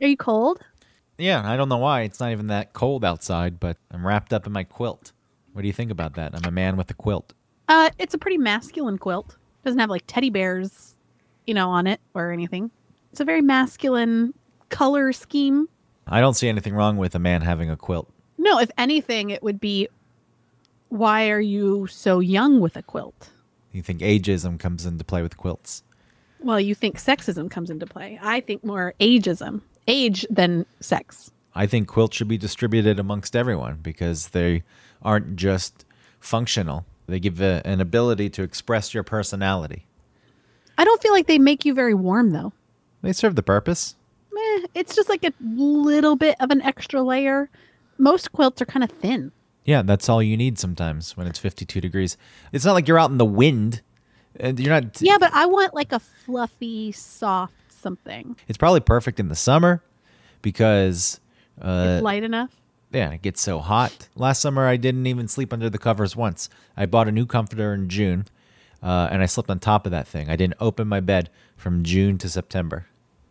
Are you cold? Yeah, I don't know why. It's not even that cold outside, but I'm wrapped up in my quilt. What do you think about that? I'm a man with a quilt. Uh, it's a pretty masculine quilt. Doesn't have like teddy bears, you know, on it or anything. It's a very masculine color scheme. I don't see anything wrong with a man having a quilt. No, if anything, it would be why are you so young with a quilt? You think ageism comes into play with quilts? Well, you think sexism comes into play. I think more ageism, age than sex. I think quilts should be distributed amongst everyone because they aren't just functional. They give a, an ability to express your personality. I don't feel like they make you very warm though. They serve the purpose. Meh, it's just like a little bit of an extra layer. Most quilts are kind of thin. Yeah, that's all you need sometimes when it's 52 degrees. It's not like you're out in the wind. And you're not Yeah, but I want like a fluffy, soft something. It's probably perfect in the summer because uh it's light enough. yeah, it gets so hot. Last summer I didn't even sleep under the covers once. I bought a new comforter in June. Uh, and I slept on top of that thing. I didn't open my bed from June to September.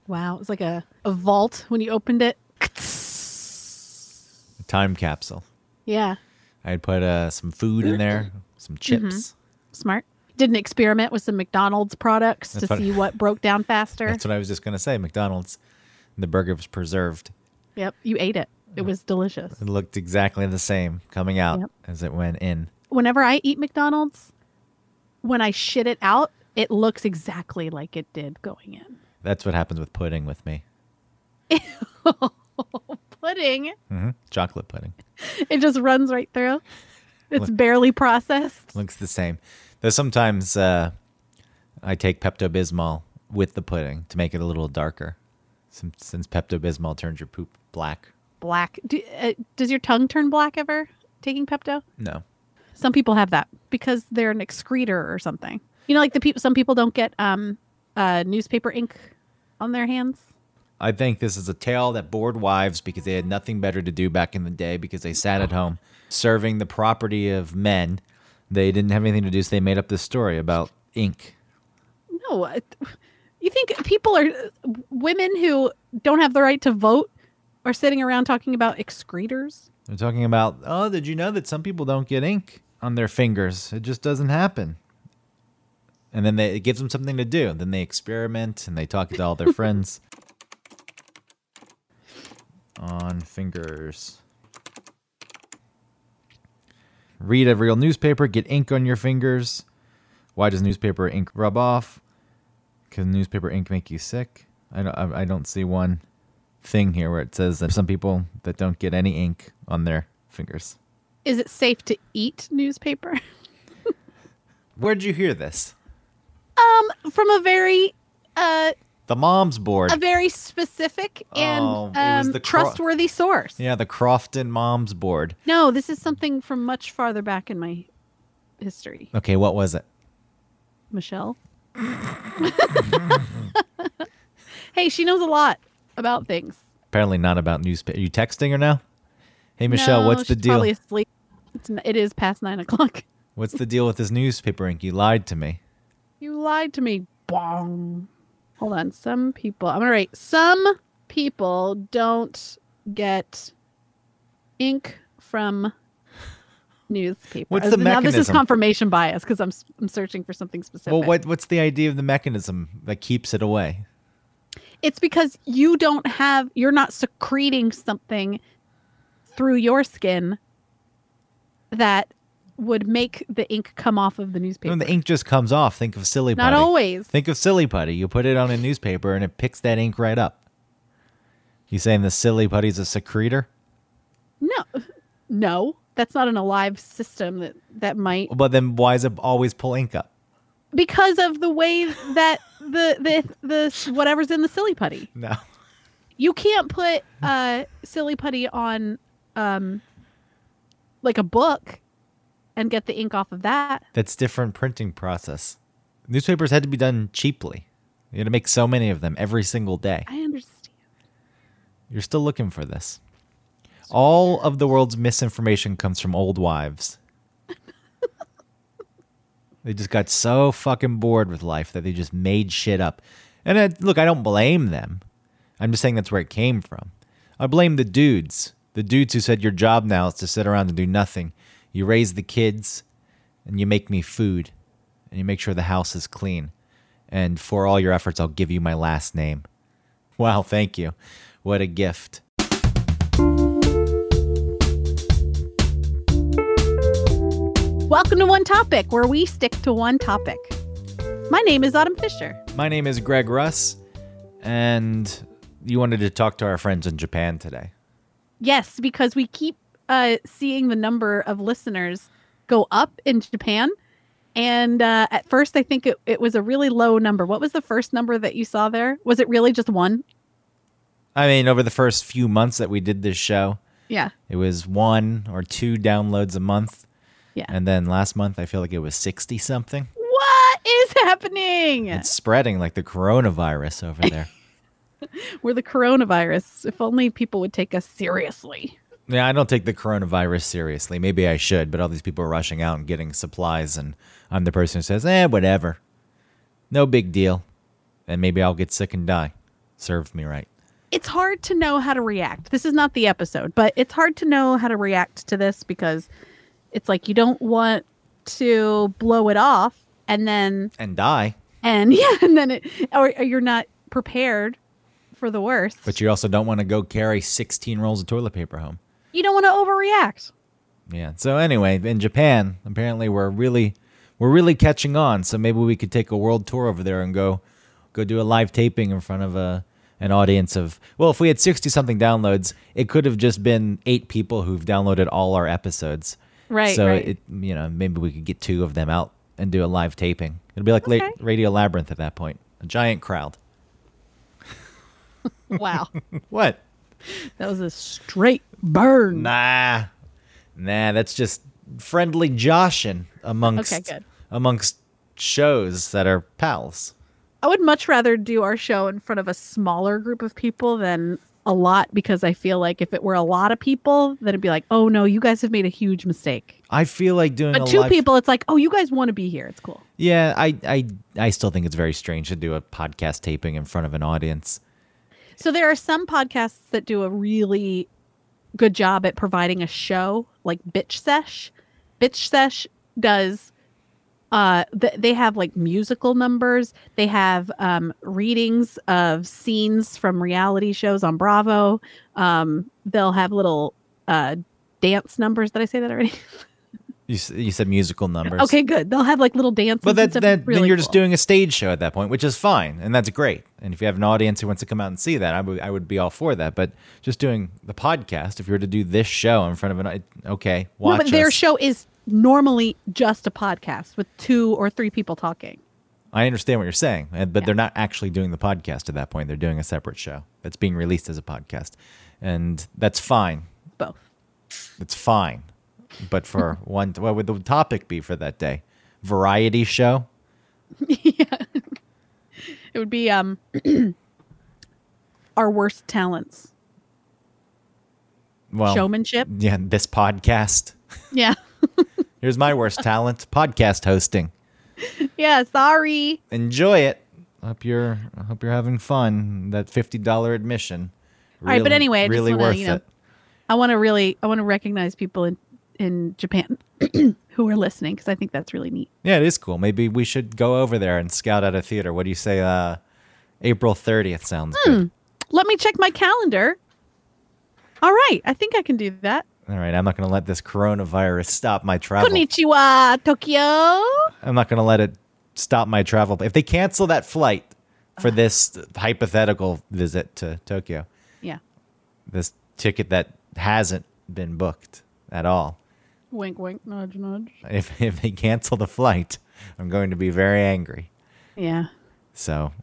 Wow, it's like a, a vault when you opened it. Time capsule. Yeah, I had put uh, some food in there, some chips. smart. Did an experiment with some McDonald's products to what- see what broke down faster. That's what I was just gonna say. McDonald's, the burger was preserved. Yep, you ate it. It was delicious. It looked exactly the same coming out Yep. as it went in. Whenever I eat McDonald's, when I shit it out, it looks exactly like it did going in. That's what happens with pudding with me. Pudding, hmm Chocolate pudding it just runs right through. It's barely processed. looks the same. Though sometimes uh, I take Pepto Bismol with the pudding to make it a little darker, since, since Pepto Bismol turns your poop black. Black. Do, uh, does your tongue turn black ever taking Pepto? No, Some people have that because they're an excreter or something. You know, like the people. Some people don't get um, uh, newspaper ink on their hands. I think this is a tale that bored wives because they had nothing better to do back in the day because they sat at home serving the property of men. They didn't have anything to do, so they made up this story about ink. No, you think people are women who don't have the right to vote are sitting around talking about excreters? They're talking about, oh, did you know that some people don't get ink on their fingers? It just doesn't happen. And then they, it gives them something to do. Then they experiment and they talk to all their friends. On fingers. Read a real newspaper, get ink on your fingers. Why does newspaper ink rub off? Can newspaper ink make you sick? I don't, I don't see one thing here where it says that some people that don't get any ink on their fingers. Is it safe to eat newspaper? Where'd you hear this? um, from a very uh The mom's board. a very specific and Oh, um, cro- trustworthy source. Yeah, the Crofton mom's board. No, this is something from much farther back in my history. Okay, what was it? Michelle. hey, she knows a lot about things. Apparently not about newspaper. Are you texting her now? Hey Michelle, No, what's the deal? Probably asleep. It's, it is past nine o'clock. What's the deal with this newspaper ink? You lied to me. You lied to me. Bong. Hold on. Some people. I'm gonna write. Some people don't get ink from newspaper. What's the now this is confirmation bias because I'm I'm searching for something specific. Well, what what's the idea of the mechanism that keeps it away? It's because you don't have. You're not secreting something through your skin that would make the ink come off of the newspaper. When the ink just comes off, think of silly putty. not always. Think of silly putty. You put it on a newspaper and it picks that ink right up. You saying the silly putty's a secretor? No, no, that's not an alive system that that might But then why does it always pull ink up? because of the way that the the the whatever's in the silly putty. No. You can't put uh silly putty on um like a book and get the ink off of that. That's different printing process. Newspapers had to be done cheaply. You had to make so many of them every single day. I understand. You're still looking for this. All of the world's misinformation comes from old wives. they just got so fucking bored with life that they just made shit up. And it, look, I don't blame them. I'm just saying that's where it came from. I blame the dudes. The dudes who said your job now is to sit around and do nothing. You raise the kids and you make me food and you make sure the house is clean. And for all your efforts, I'll give you my last name. Wow, thank you. What a gift. Welcome to One Topic, where we stick to one topic. My name is Autumn Fisher. My name is Greg Russ, and you wanted to talk to our friends in Japan today. Yes, because we keep uh, seeing the number of listeners go up in Japan. And uh, at first, I think it, it was a really low number. What was the first number that you saw there? Was it really just one? I mean, over the first few months that we did this show, Yeah. it was one or two downloads a month. Yeah. And then last month, I feel like it was 60 something. What is happening? It's spreading like the coronavirus over there. We're the coronavirus. If only people would take us seriously. Yeah, I don't take the coronavirus seriously. Maybe I should, but all these people are rushing out and getting supplies, and I'm the person who says, eh, whatever. No big deal. And maybe I'll get sick and die. Served me right. It's hard to know how to react. This is not the episode, but it's hard to know how to react to this because it's like you don't want to blow it off and then And die. and yeah, and then it or, or you're not prepared for the worst. But you also don't want to go carry 16 rolls of toilet paper home. You don't want to overreact. Yeah. So anyway, in Japan, apparently we're really we're really catching on. So maybe we could take a world tour over there and go go do a live taping in front of a an audience of well, if we had 60 something downloads, it could have just been 8 people who've downloaded all our episodes. Right, So right. it you know, maybe we could get two of them out and do a live taping. It'll be like la- Okay. Radio Labyrinth at that point. A giant crowd. Wow. What? that was a straight burn. Nah, nah. That's just friendly joshing amongst Okay, amongst shows that are pals. I would much rather do our show in front of a smaller group of people than a lot because I feel like if it were a lot of people, then it'd be like, oh no, you guys have made a huge mistake. I feel like doing But a two live- people, it's like, oh, you guys want to be here. It's cool. Yeah, I, I I still think it's very strange to do a podcast taping in front of an audience. So there are some podcasts that do a really good job at providing a show, like Bitch Sesh. Bitch Sesh does. Uh, th- they have like musical numbers. They have um, readings of scenes from reality shows on Bravo. Um, they'll have little uh, dance numbers. Did I say that already? You, you said musical numbers. okay, good. They'll have like little dances. But that, that really then you're just doing a stage show at that point, which is fine, and that's great. And if you have an audience who wants to come out and see that, I would I would be all for that. But just doing the podcast, if you were to do this show in front of an okay, watch no, but their us. show is normally just a podcast with two or three people talking. I understand what you're saying, but Yeah. they're not actually doing the podcast at that point. They're doing a separate show that's being released as a podcast, and that's fine. Both. It's fine. But for one, what would the topic be for that day? Variety show. Yeah, it would be um our worst talents. Well, Showmanship. yeah, this podcast. Yeah. Here's my worst talent: podcast hosting. yeah, sorry. Enjoy it. Hope you're I hope you're having fun. That fifty dollar admission. All right, but Really- anyway, I just really wanna, worth you know, it. I want to really I want to recognize people in in Japan who are listening because I think that's really neat. Yeah, it is cool. Maybe we should go over there and scout out a theater. What do you say? Uh, April 30th sounds Hmm. good. Let me check my calendar. All right, I think I can do that. All right, I'm not going to let this coronavirus stop my travel. Konnichiwa, Tokyo. I'm not going to let it stop my travel. If they cancel that flight for this hypothetical visit to Tokyo, Yeah. this ticket that hasn't been booked at all, Wink, wink, nudge, nudge. if if they cancel the flight, I'm going to be very angry. Yeah. So,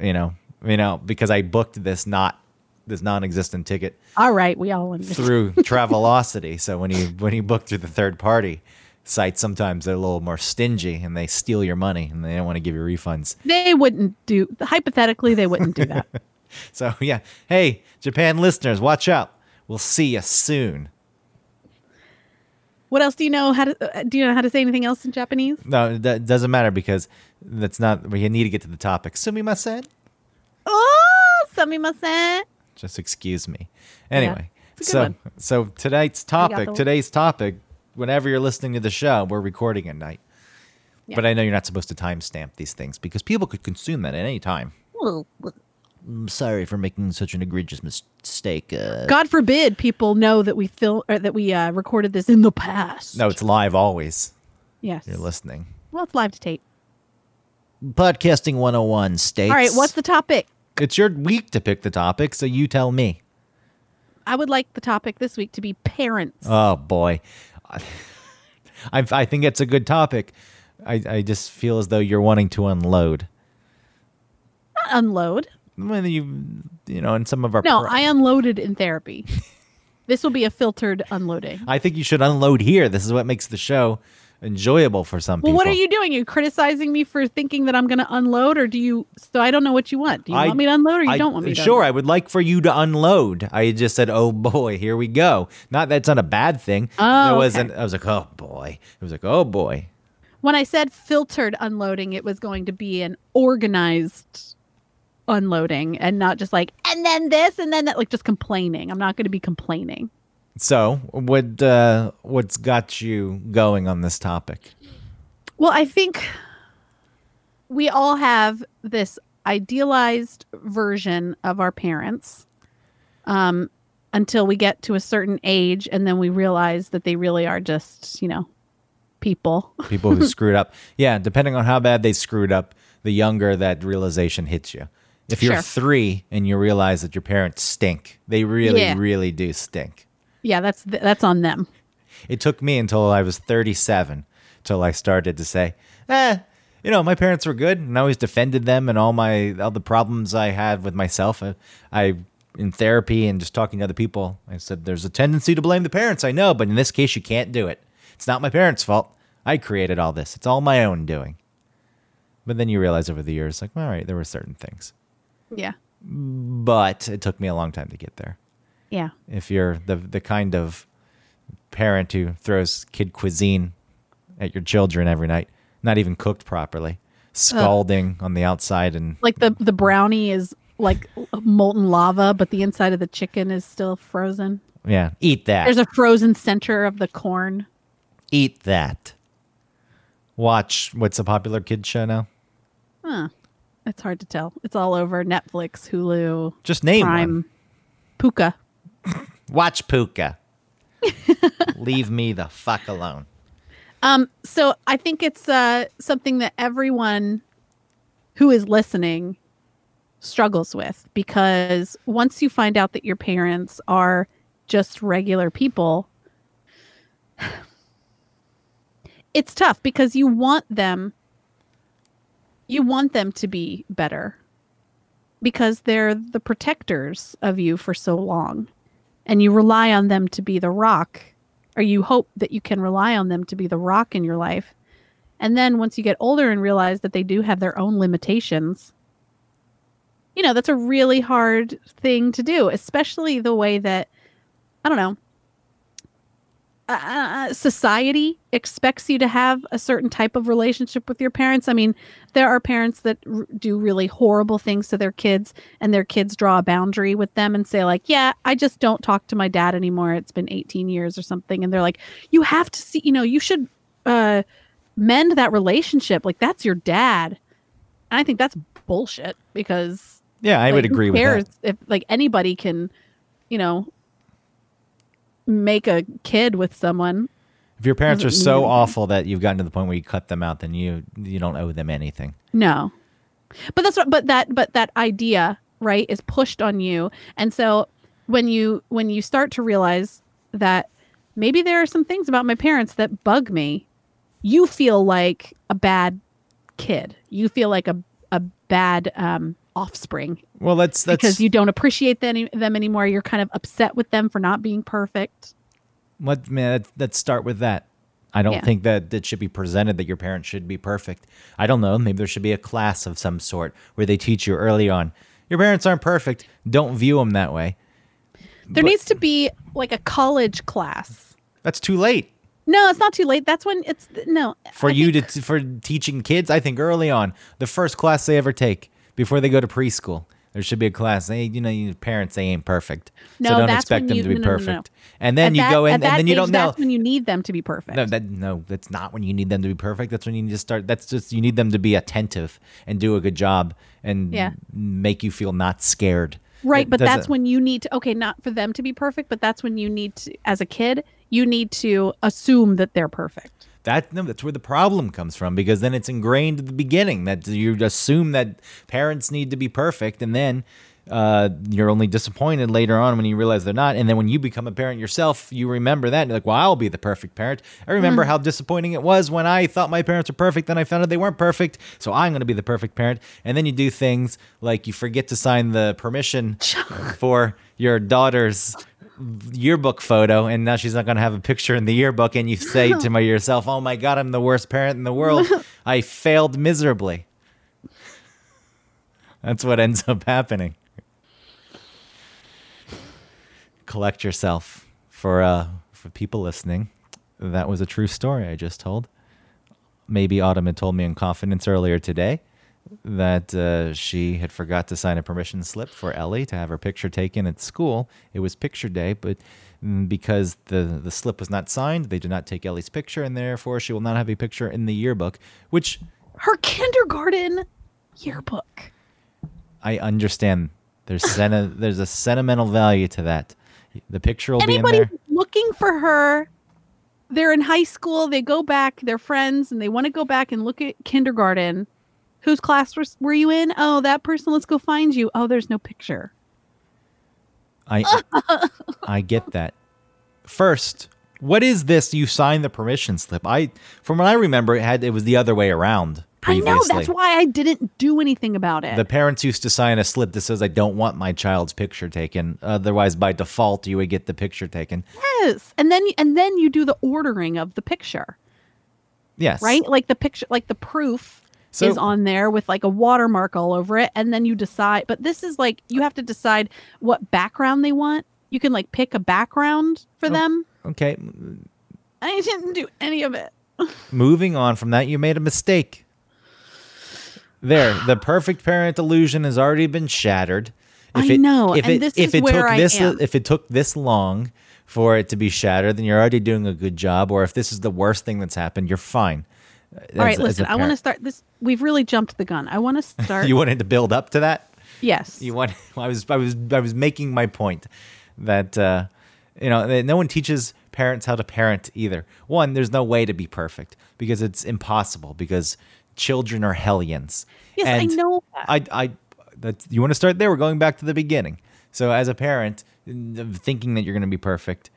you know, you know, because I booked this not this non-existent ticket All right, we all understand. through Travelocity. So when you when you book through the third party sites, sometimes they're a little more stingy and they steal your money and they don't want to give you refunds. They wouldn't do hypothetically. They wouldn't do that. So yeah, hey Japan listeners, watch out. We'll see you soon. What else do you know? How to uh, do you know how to say anything else in Japanese? No, that doesn't matter because that's not. We need to get to the topic. Sumimasen. Oh, sumimasen. Just excuse me. Anyway, good so one. so tonight's topic, today's topic, whenever you're listening to the show, we're recording at night. Yeah. But I know you're not supposed to timestamp these things because people could consume that at any time. I'm sorry for making such an egregious mistake. Uh, God forbid people know that we fil- or that we uh, recorded this in the past. no, it's live always. Yes. You're listening. Well, it's live to tape. Podcasting 101 states. All right. What's the topic? It's your week to pick the topic, so you tell me. I would like the topic this week to be parents. Oh boy, I, I think it's a good topic. I, I just feel as though you're wanting to unload. Not unload. When you you know, in some of our No, pro- I unloaded in therapy. this will be a filtered unloading. I think you should unload here. This is what makes the show enjoyable for some Well, people. what are you doing? you criticizing me for thinking that I'm going to unload, or do you? So I don't know what you want. Do you I- want me to unload, or you I- don't want me to? Sure, unload? I would like for you to unload. I just said, "Oh boy, here we go." Not that's not a bad thing. Oh, it wasn't. okay. I was like, "Oh boy." It was like, "Oh boy." When I said filtered unloading, it was going to be an organized unloading, and not just like and then this and then that, like just complaining. I'm not going to be complaining. So, what uh, what's got you going on this topic? Well, I think we all have this idealized version of our parents um, until we get to a certain age, and then we realize that they really are just, you know, people. People who screwed up. Yeah, depending on how bad they screwed up, the younger that realization hits you. If you're Sure. three and you realize that your parents stink, they really, Yeah. really do stink. yeah, that's th- that's on them. It took me until I was 37 till I started to say, eh, you know, my parents were good, and I always defended them and all my all the problems I had with myself. I, I in therapy and just talking to other people, I said there's a tendency to blame the parents. I know, but in this case, you can't do it. It's not my parents' fault. I created all this. It's all my own doing. But then you realize over the years, like, all right, there were certain things, Yeah, but it took me a long time to get there yeah, if you're the the kind of parent who throws kid cuisine at your children every night, not even cooked properly, scalding on the outside and like the the brownie is like molten lava, but the inside of the chicken is still frozen. yeah, eat that. There's a frozen center of the corn. eat that. Watch what's a popular kid show now? Huh. It's hard to tell. It's all over Netflix, Hulu, Just name Prime, one. Puka. Watch Puka. Leave me the fuck alone. Um, so I think it's uh, something that everyone who is listening struggles with because once you find out that your parents are just regular people, it's tough because you want them you want them to be better because they're the protectors of you for so long and you rely on them to be the rock or you hope that you can rely on them to be the rock in your life. And then once you get older and realize that they do have their own limitations, you know, that's a really hard thing to do, especially the way that, I don't know, uh, society expects you to have a certain type of relationship with your parents. I mean, there are parents that r- do really horrible things to their kids, and their kids draw a boundary with them and say, like, yeah, I just don't talk to my dad anymore. It's been 18 years or something. And they're like, you have to see, you know, you should uh, mend that relationship. Like, that's your dad. And I think that's bullshit because Yeah, I like, would agree with that. if like anybody can, you know, make a kid with someone. If your parents are so awful that you've gotten to the point where you cut them out, then you you don't owe them anything. No. But that's what but that but that idea, right, is pushed on you. And so when you when you start to realize that maybe there are some things about my parents that bug me, you feel like a bad kid. You feel like a a bad um offspring Well, that's that's because you don't appreciate them, them anymore. You're kind of upset with them for not being perfect. What man? Let's, let's start with that. I don't Yeah. think that it should be presented that your parents should be perfect. I don't know. Maybe there should be a class of some sort where they teach you early on. Your parents aren't perfect. Don't view them that way. There But- needs to be like a college class. That's too late No, it's not too late. That's when it's no. for I you think- to for teaching kids. I think early on, the first class they ever take before they go to preschool, There should be a class. They, you know, your parents they ain't perfect, No, so don't expect them you- to be no, no, no, perfect. And then At you that- go in, and then you age, don't know. That's when you need them to be perfect. No, that no, that's not when you need them to be perfect. That's when you need to start. That's just you need them to be attentive and do a good job and Yeah. make you feel not scared. Right, It but that's when you need to okay, not for them to be perfect, but that's when you need to as a kid, you need to assume that they're perfect. That no, that's where the problem comes from because then it's ingrained at the beginning that you assume that parents need to be perfect and then uh, you're only disappointed later on when you realize they're not and then when you become a parent yourself you remember that and you're like well i'll be the perfect parent. I remember how disappointing it was when i thought my parents were perfect then i found out they weren't perfect so i'm going to be the perfect parent and then you do things like you forget to sign the permission for your daughter's yearbook photo and now she's not going to have a picture in the yearbook and you say to my yourself oh my god i'm the worst parent in the world. I failed miserably. That's what ends up happening. Collect yourself for uh for people listening. That was a true story i just told. Maybe autumn had told me in confidence earlier today that uh, she had forgot to sign a permission slip for Ellie to have her picture taken at school. It was picture day, but mm, because the the slip was not signed, they did not take Ellie's picture, and therefore she will not have a picture in the yearbook. Which Her kindergarten yearbook. I understand. There's senti- there's a sentimental value to that. The picture will Anybody be in there. looking for her, they're in high school, they go back, they're friends, and they want to go back and look at kindergarten. Whose class was, were you in? Oh, that person, let's go find you. Oh, there's no picture. I I get that. First, what is this? You signed the permission slip. I, from what I remember, it had it was the other way around. I know, that's why I didn't do anything about it. The parents used to sign a slip that says, "I don't want my child's picture taken." Otherwise, by default, you would get the picture taken. yes. And then and then you do the ordering of the picture. Yes, right? Like the picture, like the proof So- is on there with like a watermark all over it, and then you decide. But this is like you have to decide what background they want. You can like pick a background for them. Okay, I didn't do any of it. moving on from that, you made a mistake. There, the perfect parent illusion has already been shattered. I know, If and it, this if is it where took I this, am. if it took this long for it to be shattered, then you're already doing a good job. Or if this is the worst thing that's happened, you're fine. All right, listen. I want to start this. We've really jumped the gun. I want to start. You wanted to build up to that. yes. You want? I was I was I was making my point that uh, you know that no one teaches parents how to parent either. One, there's no way to be perfect because it's impossible because children are hellions. Yes, I know that. I I that you want to start there. We're going back to the beginning. So as a parent, thinking that you're going to be perfect,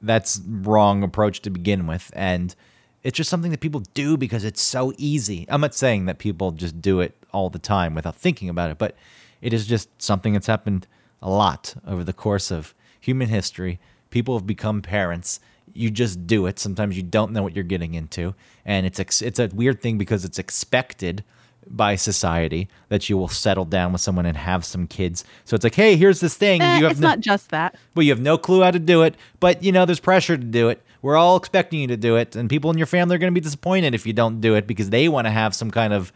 that's wrong approach to begin with and it's just something that people do because it's so easy. I'm not saying that people just do it all the time without thinking about it but it is just something that's happened a lot over the course of human history. People have become parents. You just do it. Sometimes you don't know what you're getting into. And it's ex- it's a weird thing because it's expected by society that you will settle down with someone and have some kids. So it's like hey here's this thing. Eh, you have it's no- not just that. well, you have no clue how to do it, but you know there's pressure to do it. We're all expecting you to do it, and people in your family are going to be disappointed if you don't do it because they want to have some kind of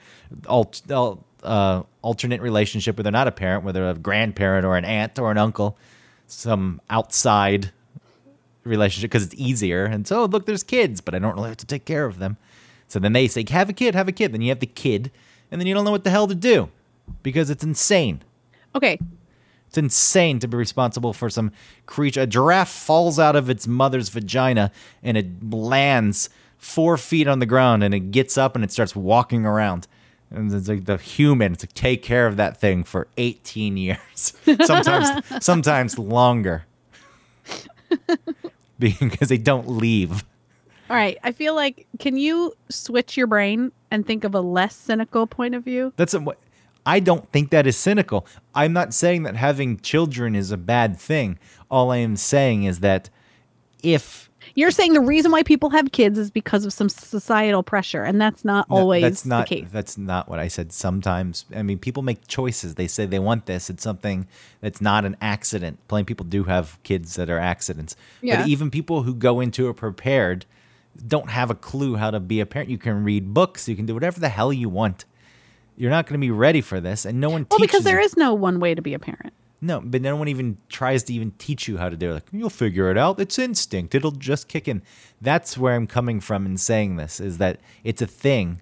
alt, al- uh, alternate relationship where they're not a parent, whether a grandparent or an aunt or an uncle, some outside relationship because it's easier. And so, look, there's kids, but I don't really have to take care of them. So then they say, have a kid, have a kid. Then you have the kid, and then you don't know what the hell to do because it's insane. Okay. It's insane to be responsible for some creature. A giraffe falls out of its mother's vagina and it lands four feet on the ground and it gets up and it starts walking around. And it's like the human to take care of that thing for 18 years, sometimes sometimes longer, because they don't leave. All right. I feel like can you switch your brain and think of a less cynical point of view? That's a, I don't think that is cynical. I'm not saying that having children is a bad thing. All I am saying is that if You're saying the reason why people have kids is because of some societal pressure, and that's not No, always that's not the case. that's not what I said. Sometimes I mean people make choices. They say they want this. It's something that's not an accident. Plenty of people do have kids that are accidents. Yeah. But even people who go into it prepared don't have a clue how to be a parent. You can read books, you can do whatever the hell you want. You're not going to be ready for this, and no one Well, because there you. is no one way to be a parent. No, but no one even tries to even teach you how to do it. Like, you'll figure it out. It's instinct. It'll just kick in. That's where I'm coming from in saying this is that it's a thing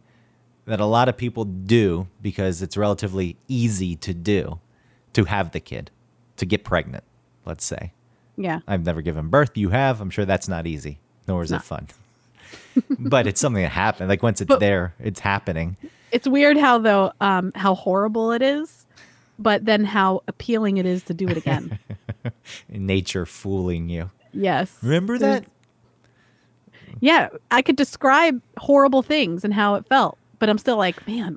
that a lot of people do because it's relatively easy to do to have the kid, to get pregnant, let's say. Yeah. I've never given birth. You have. I'm sure that's not easy, nor is it fun. but it's something that happened. Like once it's But- there, it's happening. It's weird how though um how horrible it is, but then how appealing it is to do it again. Nature fooling you. yes. Remember that? Yeah, I could describe horrible things and how it felt, but I'm still like, man,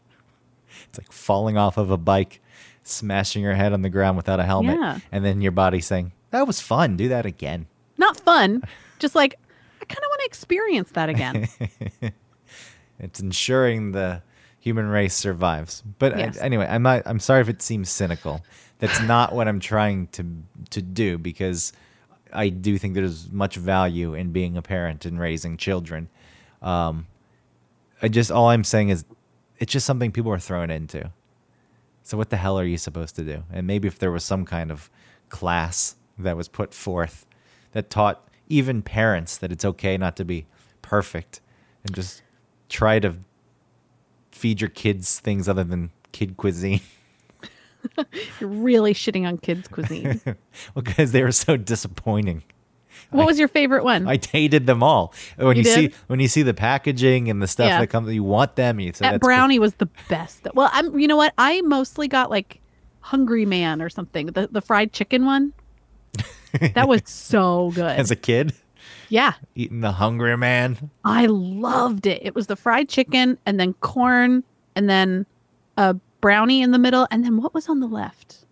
It's like falling off of a bike, smashing your head on the ground without a helmet, Yeah. and then your body saying, "That was fun. Do that again." not fun. Just like I kind of want to experience that again. It's ensuring the human race survives. But uh, Yes. anyway, I'm not. I'm sorry if it seems cynical. That's not what I'm trying to to do because I do think there's much value in being a parent and raising children. Um, I just all I'm saying is it's just something people are thrown into. So what the hell are you supposed to do? And maybe if there was some kind of class that was put forth that taught even parents that it's okay not to be perfect and just try to feed your kids things other than kid cuisine You're really shitting on kids' cuisine. well, because they were so disappointing. What was your favorite one? I hated them all. When you, You see when you see the packaging and the stuff Yeah. that comes, you want them. You say that good. brownie was the best. Well, I'm. You know what? I mostly got like Hungry Man or something. The the fried chicken one. That was so good. as a kid yeah, eating the Hungry Man. I loved it. It was the fried chicken and then corn and then a brownie in the middle and then what was on the left?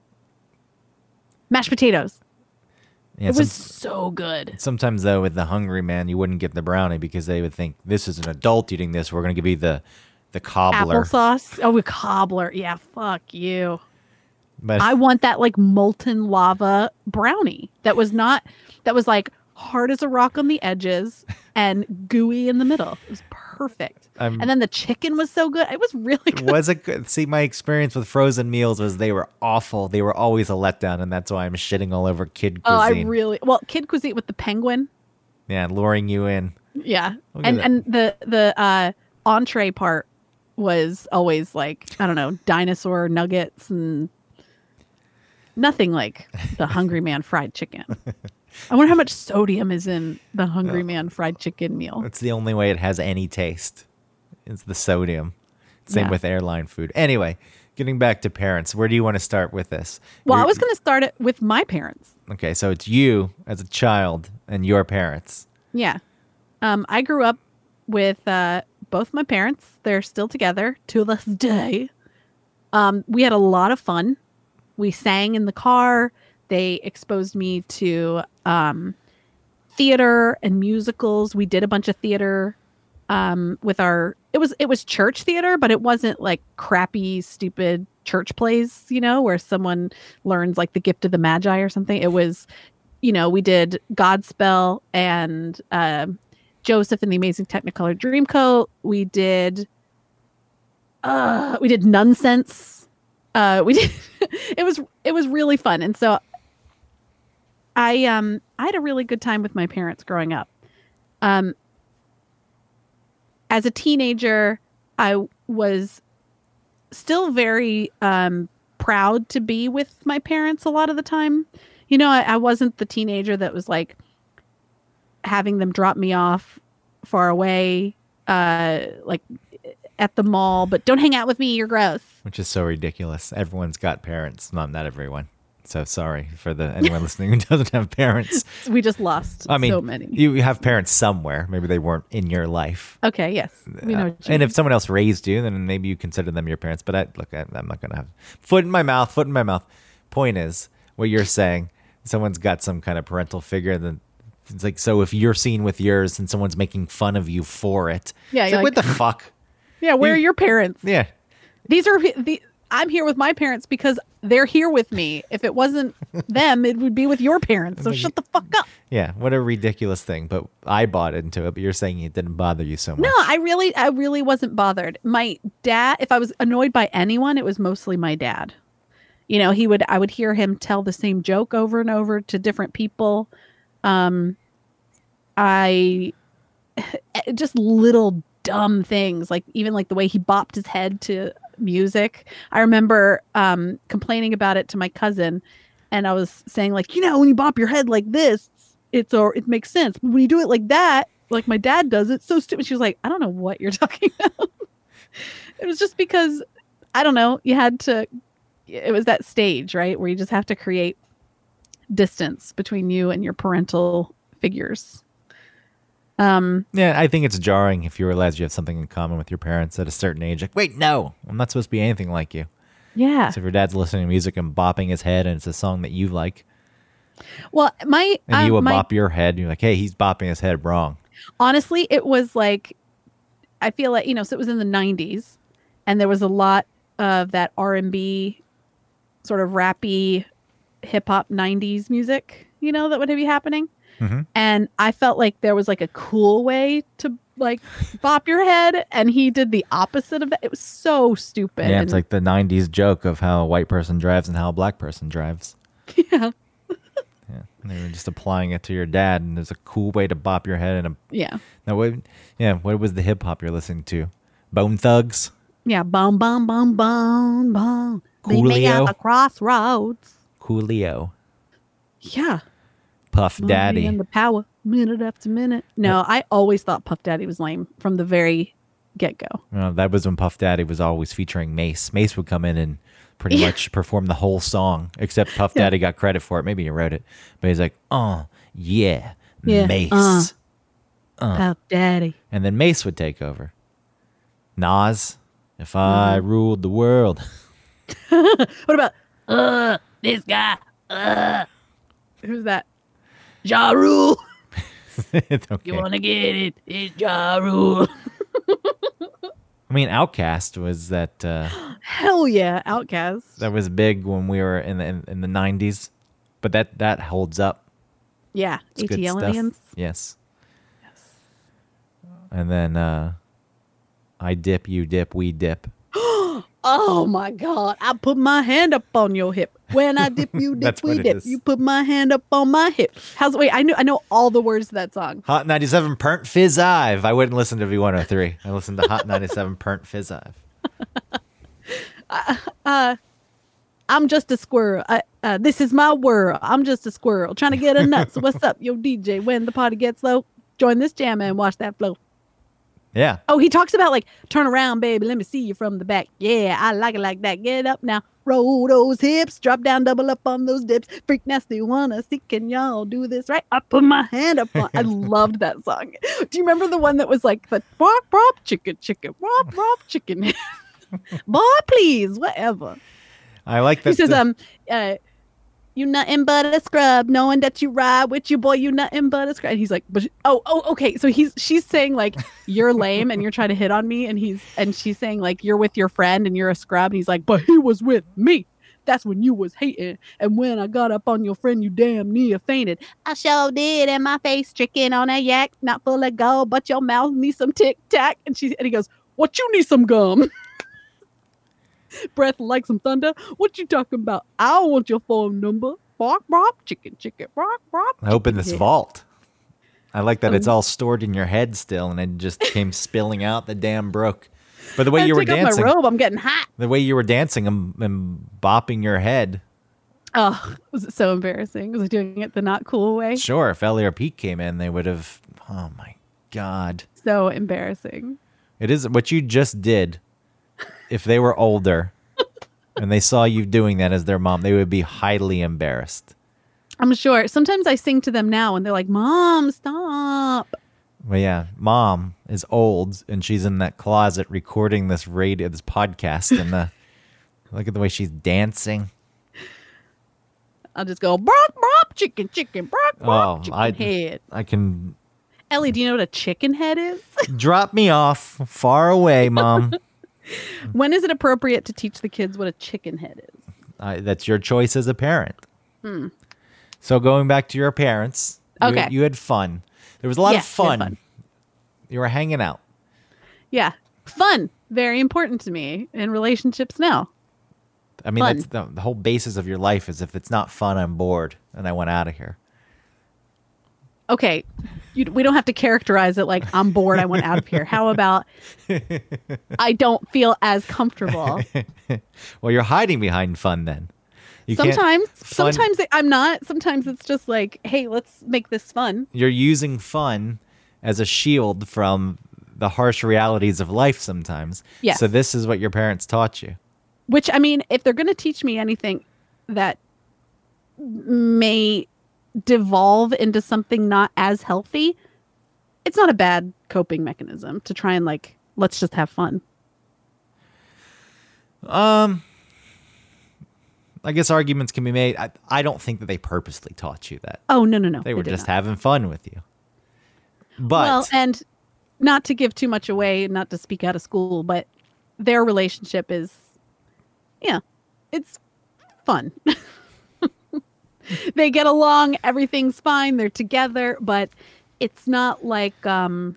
Mashed potatoes. Yeah, it was so good. sometimes though with the Hungry Man, you wouldn't get the brownie because they would think this is an adult eating this. We're going to give you the the cobbler. Applesauce. Oh, a cobbler. Yeah, fuck you. But I want that like molten lava brownie that was not that was like hard as a rock on the edges and gooey in the middle. It was perfect. And then the chicken was so good. It was really good. was it good? See, my experience with frozen meals was they were awful. They were always a letdown, and that's why I'm shitting all over kid cuisine. Oh, I really well kid cuisine with the penguin. yeah, luring you in. Yeah, and and the the uh, entree part was always like I don't know dinosaur nuggets and nothing like the Hungry Man fried chicken. I wonder how much sodium is in the Hungry Man fried chicken meal. It's the only way it has any taste. It's the sodium. Same Yeah. with airline food. Anyway, getting back to parents, where do you want to start with this? Well, I You're- was going to start it with my parents. Okay, so it's you as a child and your parents. Yeah. Um, I grew up with uh, both my parents. They're still together to this day. Um, we had a lot of fun. We sang in the car. They exposed me to um, theater and musicals. We did a bunch of theater um, with our. It was it was church theater, but it wasn't like crappy, stupid church plays. You know, where someone learns like the gift of the magi or something. It was you know, we did Godspell and um Joseph and the Amazing Technicolor Dreamcoat. We did, uh, we did Nunsense. Uh, we did. it was it was really fun, and so I um I had a really good time with my parents growing up. Um, as a teenager, I was still very um proud to be with my parents a lot of the time you know, I, I wasn't the teenager that was like having them drop me off far away, uh, like at the mall, but don't hang out with me, you're gross. which is so ridiculous. Everyone's got parents. Not not everyone. So sorry for the anyone listening who doesn't have parents. We just lost I mean, so many. you have parents somewhere. Maybe they weren't in your life. okay, yes. We know. Uh, and mean. if someone else raised you, then maybe you consider them your parents. But I, look, I, I'm not going to have foot in my mouth. Foot in my mouth. Point is, what you're saying, someone's got some kind of parental figure. Then it's like, so if you're seen with yours and someone's making fun of you for it, Yeah, it's you're like, what the fuck? yeah, where you- are your parents? Yeah, These are the I'm here with my parents because they're here with me. If it wasn't them, it would be with your parents. So shut the fuck up. Yeah, what a ridiculous thing. But I bought into it. But you're saying it didn't bother you so much. No, I really, I really wasn't bothered. My dad, if I was annoyed by anyone, it was mostly my dad. You know, he would, I would hear him tell the same joke over and over to different people. Um, I just little dumb things, like even like the way he bopped his head to music. I remember um, complaining about it to my cousin, and I was saying like, you know, when you bop your head like this, it's or it makes sense. But when you do it like that, like my dad does, it's so stupid. She was like, I don't know what you're talking about. it was just because I don't know. You had to. It was that stage, right, where you just have to create distance between you and your parental figures. Um, Yeah, I think it's jarring if you realize you have something in common with your parents at a certain age. Like, wait, no, I'm not supposed to be anything like you. yeah. So if your dad's listening to music and bopping his head, and it's a song that you like, Well, my and um, you would my bop your head, and you're like, hey, he's bopping his head wrong. honestly it was like i feel like you know so it was in the 90s and there was a lot of that r&b sort of rappy hip-hop 90s music you know that would be happening Mhm. and i felt like there was like a cool way to like bop your head and he did the opposite of that it was so stupid yeah, it's like the '90s joke of how a white person drives and how a black person drives. yeah Yeah, and they were just applying it to your dad, and there's a cool way to bop your head. And a yeah now, what? Yeah, what was the hip hop you're listening to? Bone Thugs. yeah boom boom boom boom boom Meet me at Coolio. the crossroads Coolio. yeah Puff Daddy. and the power, minute after minute. No, I always thought Puff Daddy was lame from the very get go. Well, that was when Puff Daddy was always featuring Mase. Mase would come in and pretty Yeah. much perform the whole song, except Puff Yeah. Daddy got credit for it. Maybe he wrote it, but he's like, "Oh yeah, Yeah, Mase," uh. Uh. Puff Daddy. and then Mase would take over. Nas, if I ruled the world, What about uh this guy? Uh who's that? Ja Rule. okay. You wanna get it? It's Ja Rule. I mean, OutKast was that uh, Hell yeah, OutKast. that was big when we were in the in, in the '90s, but that that holds up. yeah, It's good ATL stuff. aliens. Yes. And then uh I dip, you dip, we dip. Oh my god, I put my hand up on your hip. When I dip, you dip, we dip. is. You put my hand up on my hip. How's wait, I know I know all the words to that song. Hot 97 Pernt Fizz Ive. I wouldn't listen to V103. I listened to Hot 97 Pernt Fizz Ive. Uh, uh, I'm just a squirrel. I, uh, this is my world. I'm just a squirrel trying to get a nut. So what's up, yo DJ? When the party gets low, join this jam and watch that flow. Yeah. Oh, he talks about like turn around, baby. Let me see you from the back. Yeah, I like it like that. Get up now, roll those hips, drop down, double up on those dips. Freak nasty, wanna see? Can y'all do this right? I put my hand up on. I loved that song. Do you remember the one that was like the wop wop chicken chicken wop wop chicken? Boy, please, whatever. I like that. He says, the- um, uh, you nothing but a scrub, knowing that you ride with your boy, you nothing but a scrub. And he's like, but oh, oh, okay. So he's she's saying like you're lame and you're trying to hit on me, and he's and she's saying like you're with your friend and you're a scrub, and he's like, but he was with me. That's when you was hating, and when I got up on your friend, you damn near fainted. I sure did, and my face tricking on a yak, not full of gold, but your mouth needs some tic tac. And she and he goes, what you need some gum? breath like some thunder. What you talking about? I don't want your phone number. Bark, bark, chicken, chicken, bark, bark. I opened this vault. I like that Um, it's all stored in your head still, and it just came spilling out the damn brook. But the way I you were dancing, my robe. I'm getting hot. the way you were dancing and, and bopping your head. Oh, was it so embarrassing? Was I doing it the not cool way? Sure, if Ellie or Pete came in, they would have. Oh my god! So embarrassing. It is what you just did. If they were older and they saw you doing that as their mom, they would be highly embarrassed. I'm sure. Sometimes I sing to them now, and they're like, "Mom, stop." Well, yeah, mom is old and she's in that closet recording this radio, this podcast, and the, uh, look at the way she's dancing. I'll just go, "Bark, bark, chicken, chicken, bark, bark, Oh, chicken I- head." I can Ellie, do you know what a chicken head is? drop me off far away, mom. when is it appropriate to teach the kids what a chicken head is? Uh, that's your choice as a parent. Hmm. So going back to your parents, you, Okay. had, you had fun. There was a lot Yeah, of fun. fun. You were hanging out. Yeah. Fun. Very important to me in relationships now. I mean, Fun. that's the, the whole basis of your life is if it's not fun, I'm bored and I want out of here. Okay. You, we don't have to characterize it like I'm bored. I want out of here. How about I don't feel as comfortable? Well, you're hiding behind fun then. You sometimes, sometimes it- I'm not. Sometimes it's just like, hey, let's make this fun. you're using fun as a shield from the harsh realities of life sometimes. Yes. So this is what your parents taught you. Which I mean, if they're going to teach me anything that may devolve into something not as healthy, it's not a bad coping mechanism to try and like let's just have fun. Um, I guess arguments can be made. I, I don't think that they purposely taught you that. Oh no no no, They were just not. having fun with you. But well, and not to give too much away, not to speak out of school, but their relationship is, yeah, it's fun. they get along, everything's fine, they're together, but it's not like um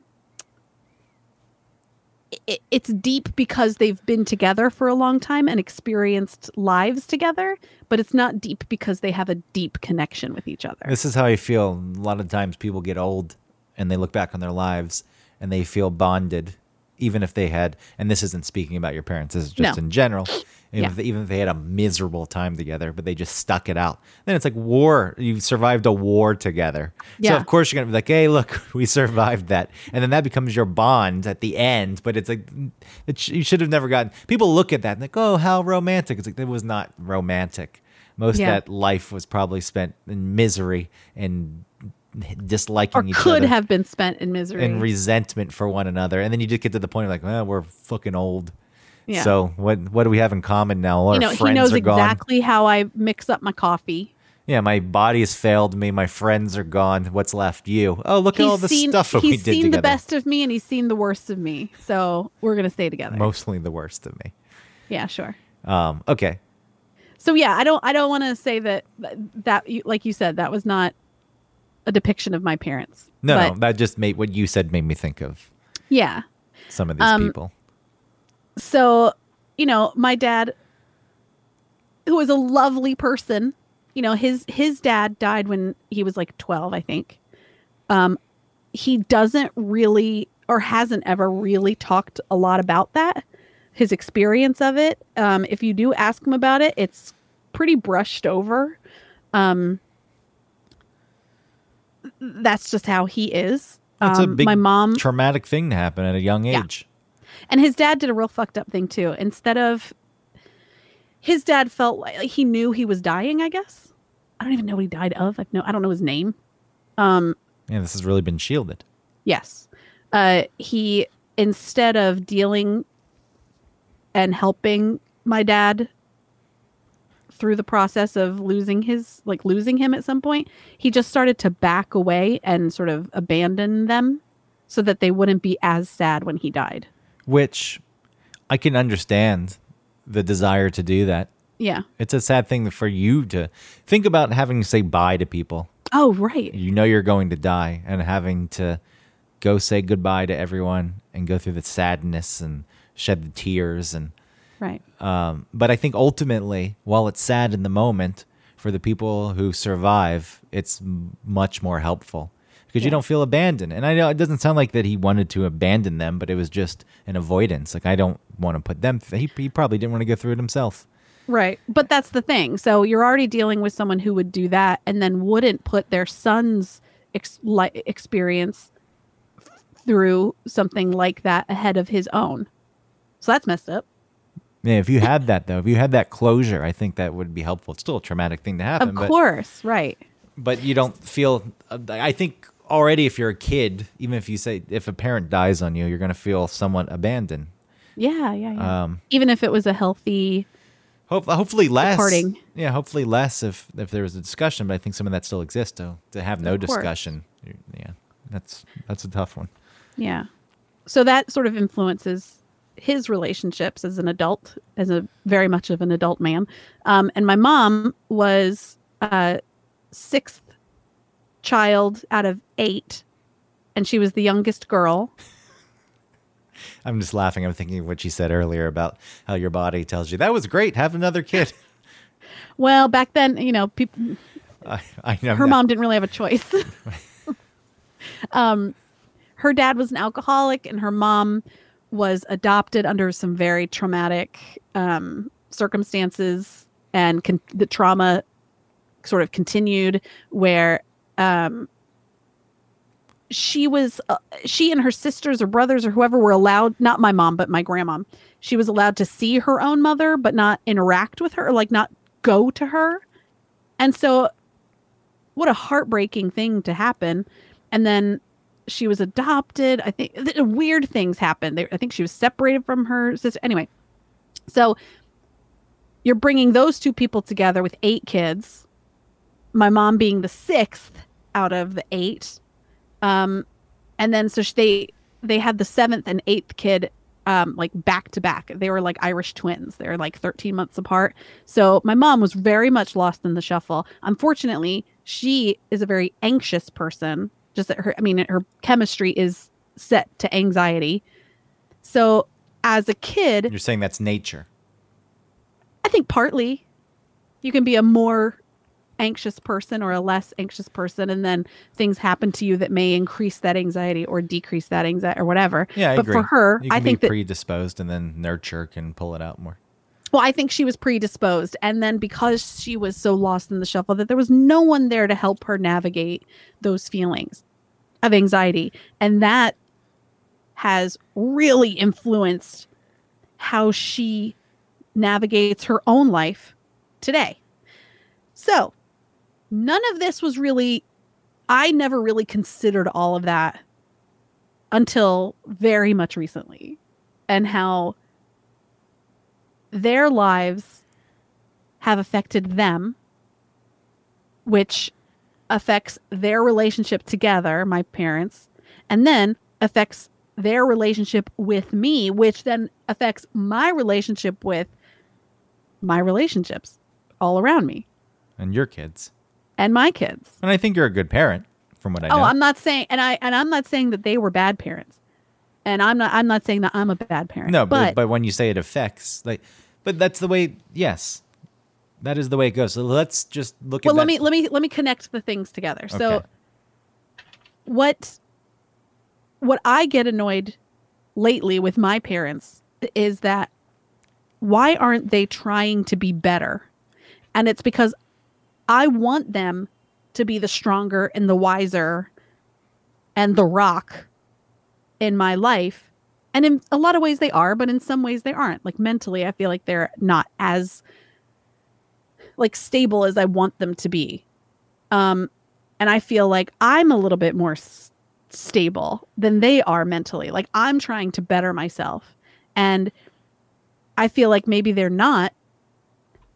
it, it's deep because they've been together for a long time and experienced lives together, but it's not deep because they have a deep connection with each other. This is how I feel. A lot of times people get old and they look back on their lives and they feel bonded, even if they had, and this isn't speaking about your parents, this is just No. in general. Even, Yeah. if they, even if they had a miserable time together, but they just stuck it out. Then it's like war. You survived a war together. So, of course, you're going to be like, hey, look, we survived that. And then that becomes your bond at the end. But it's like, it sh- you should have never gotten. People look at that and like, oh, how romantic. It's like, it was not romantic. Most Yeah. of that life was probably spent in misery and disliking Or each could other have been spent in misery. and resentment for one another. And then you just get to the point of like, well, we're fucking old. Yeah. So what what do we have in common now? All you our know, he friends knows are gone. exactly how I mix up my coffee. Yeah, my body has failed me. My friends are gone. What's left? You. Oh, look at all the seen, stuff that he's we did seen the best of me and he's seen the worst of me. So we're gonna stay together. Mostly the worst of me. yeah, sure. Um, okay. So yeah, I don't I don't want to say that that like you said that was not a depiction of my parents. No, no, that just made what you said made me think of yeah. some of these Um, people. So, you know, my dad who was a lovely person, you know, his his dad died when he was like 12, I think. Um he doesn't really or hasn't ever really talked a lot about that, his experience of it. Um if you do ask him about it, it's pretty brushed over. Um that's just how he is. That's a Um, big my mom traumatic thing to happen at a young age. And his dad did a real fucked up thing too. Instead of his dad felt like he knew he was dying, I guess. I don't even know what he died of. I no I don't know his name. Um Yeah, this has really been shielded. yes. Uh he instead of dealing and helping my dad through the process of losing his like losing him at some point, he just started to back away and sort of abandon them so that they wouldn't be as sad when he died. Which I can understand the desire to do that. Yeah. It's a sad thing for you to think about having to say bye to people. Oh, right. You know you're going to die and having to go say goodbye to everyone and go through the sadness and shed the tears and Right. um, but I think ultimately, while it's sad in the moment, for the people who survive, it's m- much more helpful because you don't feel abandoned. And I know it doesn't sound like that he wanted to abandon them, but it was just an avoidance. Like I don't want to put them. He, he probably didn't want to go through it himself. Right. But that's the thing. So you're already dealing with someone who would do that and then wouldn't put their son's ex- li- experience through something like that ahead of his own. So that's messed up. Yeah, if you had that though, if you had that closure, I think that would be helpful. It's still a traumatic thing to happen, Of but course. Right. but you don't feel. I think already if you're a kid, even if you say if a parent dies on you, you're gonna feel somewhat abandoned. Yeah. Yeah. yeah. Um, Even if it was a healthy. Hope, hopefully less. Departing. Yeah, hopefully less if if there was a discussion, but I think some of that still exists. To to have no discussion, yeah, that's that's a tough one. Yeah. So that sort of influences his relationships as an adult, as a very much of an adult man. Um, and my mom was uh, sixth child out of eight, and she was the youngest girl. I'm just laughing. I'm thinking of what she said earlier about how your body tells you that was great. Have another kid. Well, back then, you know, people. I, I know her mom didn't really have a choice. um, her dad was an alcoholic, and her mom was adopted under some very traumatic um, circumstances, and con- the trauma sort of continued where um, she was uh, she and her sisters or brothers or whoever were allowed not my mom but my grandma she was allowed to see her own mother but not interact with her like not go to her. And so, what a heartbreaking thing to happen. And then she was adopted. I think th- weird things happened. I think she was separated from her sister. Anyway, so you're bringing those two people together with eight kids. My mom being the sixth out of the eight. Um, and then so they they had the seventh and eighth kid um, like back to back. They were like Irish twins. They were like 13 months apart. So my mom was very much lost in the shuffle. Unfortunately, she is a very anxious person. Just that her, I mean, her chemistry is set to anxiety. So as a kid, you're saying that's nature. I think partly you can be a more anxious person or a less anxious person and then things happen to you that may increase that anxiety or decrease that anxiety or whatever. Yeah, I but agree. for her, you can I think that predisposed and then nurture can pull it out more. well, I think she was predisposed and then because she was so lost in the shuffle that there was no one there to help her navigate those feelings of anxiety and that has really influenced how she navigates her own life today. So, none of this was really I never really considered all of that until very much recently and how their lives have affected them which affects their relationship together my parents and then affects their relationship with me which then affects my relationship with my relationships all around me And your kids. And my kids And I think you're a good parent, from what I oh, know. Oh, I'm not saying, and I and I'm not saying that they were bad parents, and I'm not I'm not saying that I'm a bad parent. no, but, but, when you say it affects, like, but that's the way. Yes, that is the way it goes. So let's just look well, at. let that- me let me let me connect the things together. So, what what I get annoyed lately with my parents is that why aren't they trying to be better? And it's because I want them to be the stronger and the wiser and the rock in my life. And in a lot of ways they are, but in some ways they aren't. Like mentally, I feel like they're not as like stable as I want them to be. Um and I feel like I'm a little bit more s- stable than they are mentally. Like I'm trying to better myself. And I feel like maybe they're not.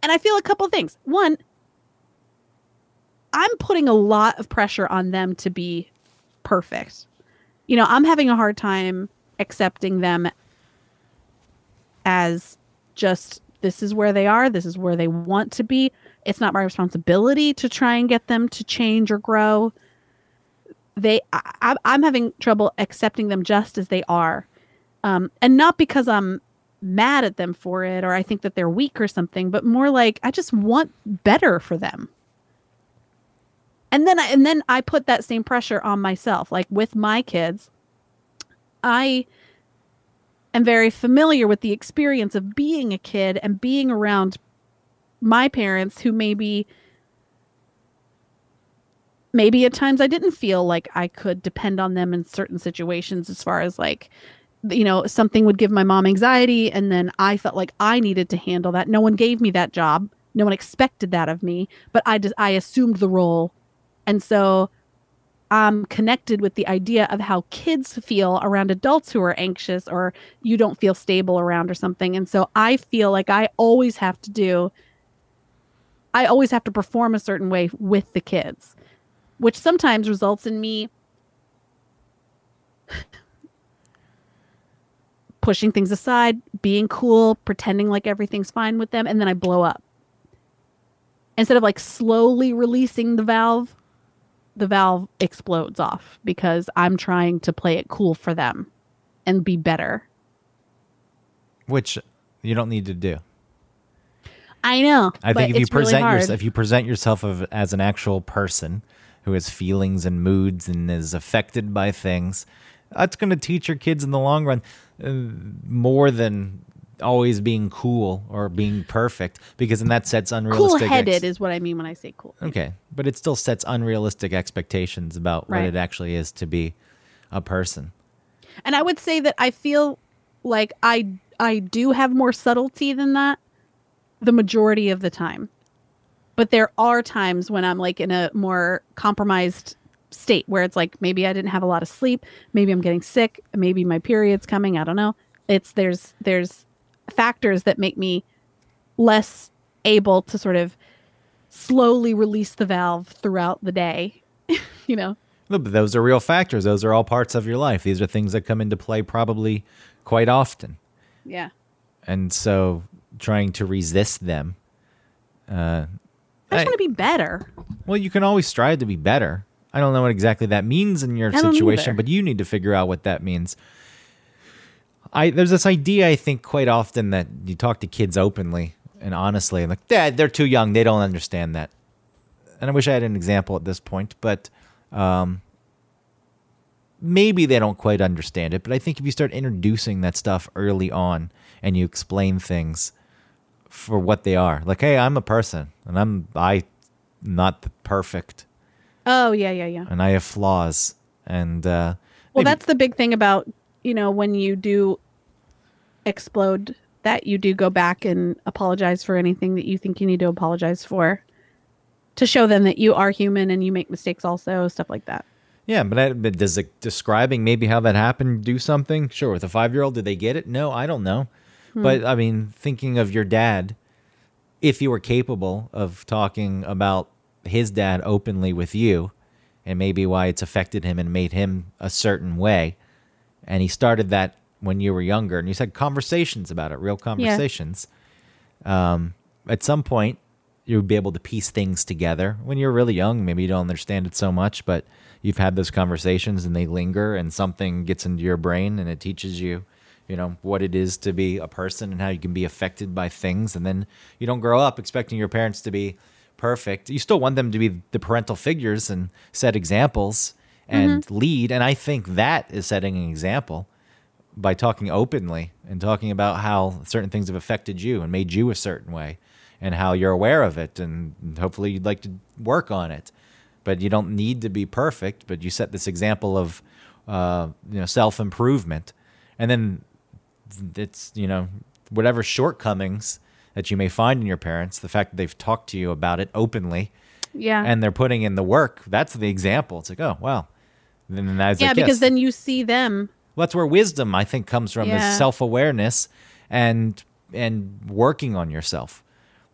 And I feel a couple things. One, I'm putting a lot of pressure on them to be perfect. You know, I'm having a hard time accepting them as just this is where they are, this is where they want to be. It's not my responsibility to try and get them to change or grow. They, I, I'm having trouble accepting them just as they are, um, and not because I'm mad at them for it or I think that they're weak or something, but more like I just want better for them. And then I, and then I put that same pressure on myself. Like with my kids, I am very familiar with the experience of being a kid and being around my parents who maybe maybe at times I didn't feel like I could depend on them in certain situations as far as like you know something would give my mom anxiety and then I felt like I needed to handle that. No one gave me that job. No one expected that of me, but I just I assumed the role. And so I'm connected with the idea of how kids feel around adults who are anxious or you don't feel stable around or something. And so I feel like I always have to do I always have to perform a certain way with the kids, which sometimes results in me pushing things aside, being cool, pretending like everything's fine with them, and then I blow up. Instead of like slowly releasing the valve, the valve explodes off because I'm trying to play it cool for them and be better. which you don't need to do. I know. I but think if you it's really present yourself, if you present yourself as an actual person who has feelings and moods and is affected by things, that's going to teach your kids in the long run uh, more than always being cool or being perfect because then that sets unrealistic cool headed ex- is what I mean when I say cool. okay but it still sets unrealistic expectations about what it actually is to be a person And I would say that I feel like I I do have more subtlety than that the majority of the time. But there are times when I'm like in a more compromised state where it's like maybe I didn't have a lot of sleep, maybe I'm getting sick, maybe my period's coming, I don't know. It's there's there's factors that make me less able to sort of slowly release the valve throughout the day. you know. But those are real factors those are all parts of your life these are things that come into play probably quite often Yeah. and so trying to resist them uh, I just want to be better. well you can always strive to be better i don't know what exactly that means in your situation either. but you need to figure out what that means i there's this idea i think quite often that you talk to kids openly and honestly and like dad they're too young they don't understand that and i wish i had an example at this point but um, maybe they don't quite understand it, but I think if you start introducing that stuff early on and you explain things for what they are, like, hey, I'm a person and I'm I not the perfect Oh, yeah, yeah, yeah. and I have flaws and uh Well, maybe- that's the big thing about, you know, when you do explode that you do go back and apologize for anything that you think you need to apologize for to show them that you are human and you make mistakes also, stuff like that. yeah, but, I, but does it describing maybe how that happened do something? Sure, with a five year old, did they get it? No, I don't know. Hmm. But I mean, thinking of your dad, if you were capable of talking about his dad openly with you and maybe why it's affected him and made him a certain way, and he started that when you were younger and you said conversations about it, real conversations. Um, at some point, you would be able to piece things together. When you're really young, maybe you don't understand it so much, but you've had those conversations and they linger, and something gets into your brain and it teaches you, you know, what it is to be a person and how you can be affected by things. And then you don't grow up expecting your parents to be perfect. You still want them to be the parental figures and set examples and lead. And I think that is setting an example by talking openly and talking about how certain things have affected you and made you a certain way and how you're aware of it and hopefully you'd like to work on it but you don't need to be perfect but you set this example of uh, you know self-improvement and then it's you know whatever shortcomings that you may find in your parents the fact that they've talked to you about it openly Yeah. and they're putting in the work that's the example it's like oh wow then that's yeah, because then you see them. Well, that's where wisdom I think comes from Yeah. is self-awareness and and working on yourself.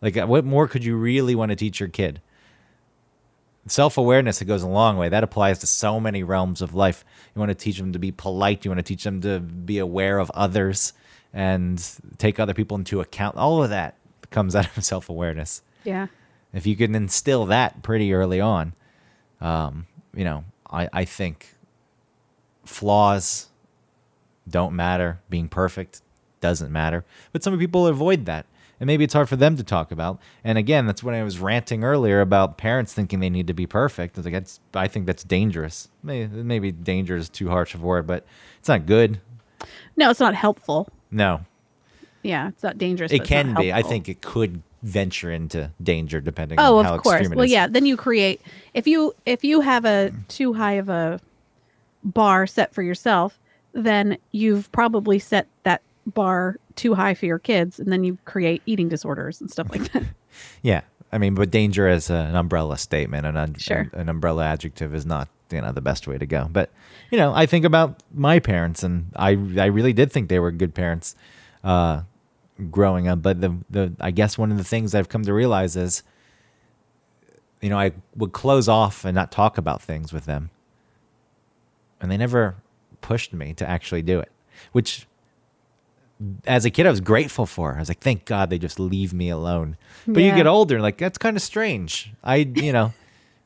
Like uh, what more could you really want to teach your kid? Self-awareness it goes a long way. That applies to so many realms of life. You want to teach them to be polite, you want to teach them to be aware of others and take other people into account. All of that comes out of self-awareness. Yeah. If you can instill that pretty early on, um, you know, I, I think flaws don't matter. Being perfect doesn't matter. But some people avoid that. And maybe it's hard for them to talk about. And again, that's when I was ranting earlier about parents thinking they need to be perfect. I, like, I think that's dangerous. Maybe, maybe danger is too harsh of a word, but it's not good. No, it's not helpful. No, Yeah, it's not dangerous. it but it's not can be. I think it could venture into danger depending Oh, on how of course. extreme it Well, is. yeah. Then you create if you if you have a too high of a bar set for yourself, then you've probably set that bar too high for your kids, and then you create eating disorders and stuff like that. Yeah, I mean, but danger as an umbrella statement, an un- Sure. an, umbrella adjective is not you know the best way to go. But you know, I think about my parents, and I I really did think they were good parents, uh, growing up. But the the I guess one of the things I've come to realize is, you know, I would close off and not talk about things with them, and they never pushed me to actually do it, which as a kid, I was grateful for. I was like, thank God they just leave me alone. But you get older, like that's kind of strange. I, you know,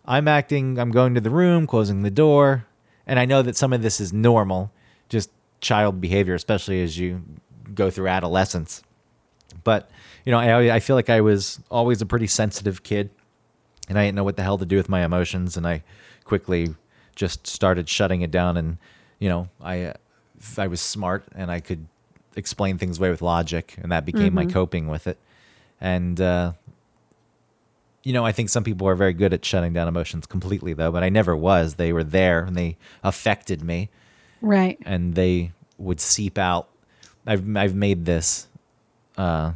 I'm acting. I'm going to the room, closing the door, and I know that some of this is normal, just child behavior, especially as you go through adolescence. But you know, I I feel like I was always a pretty sensitive kid, and I didn't know what the hell to do with my emotions, and I quickly just started shutting it down. And you know, I I was smart, and I could explain things away with logic, and that became my coping with it. And uh, you know, I think some people are very good at shutting down emotions completely, though, but I never was. They were there, and they affected me Right. and they would seep out. I've I've made this uh,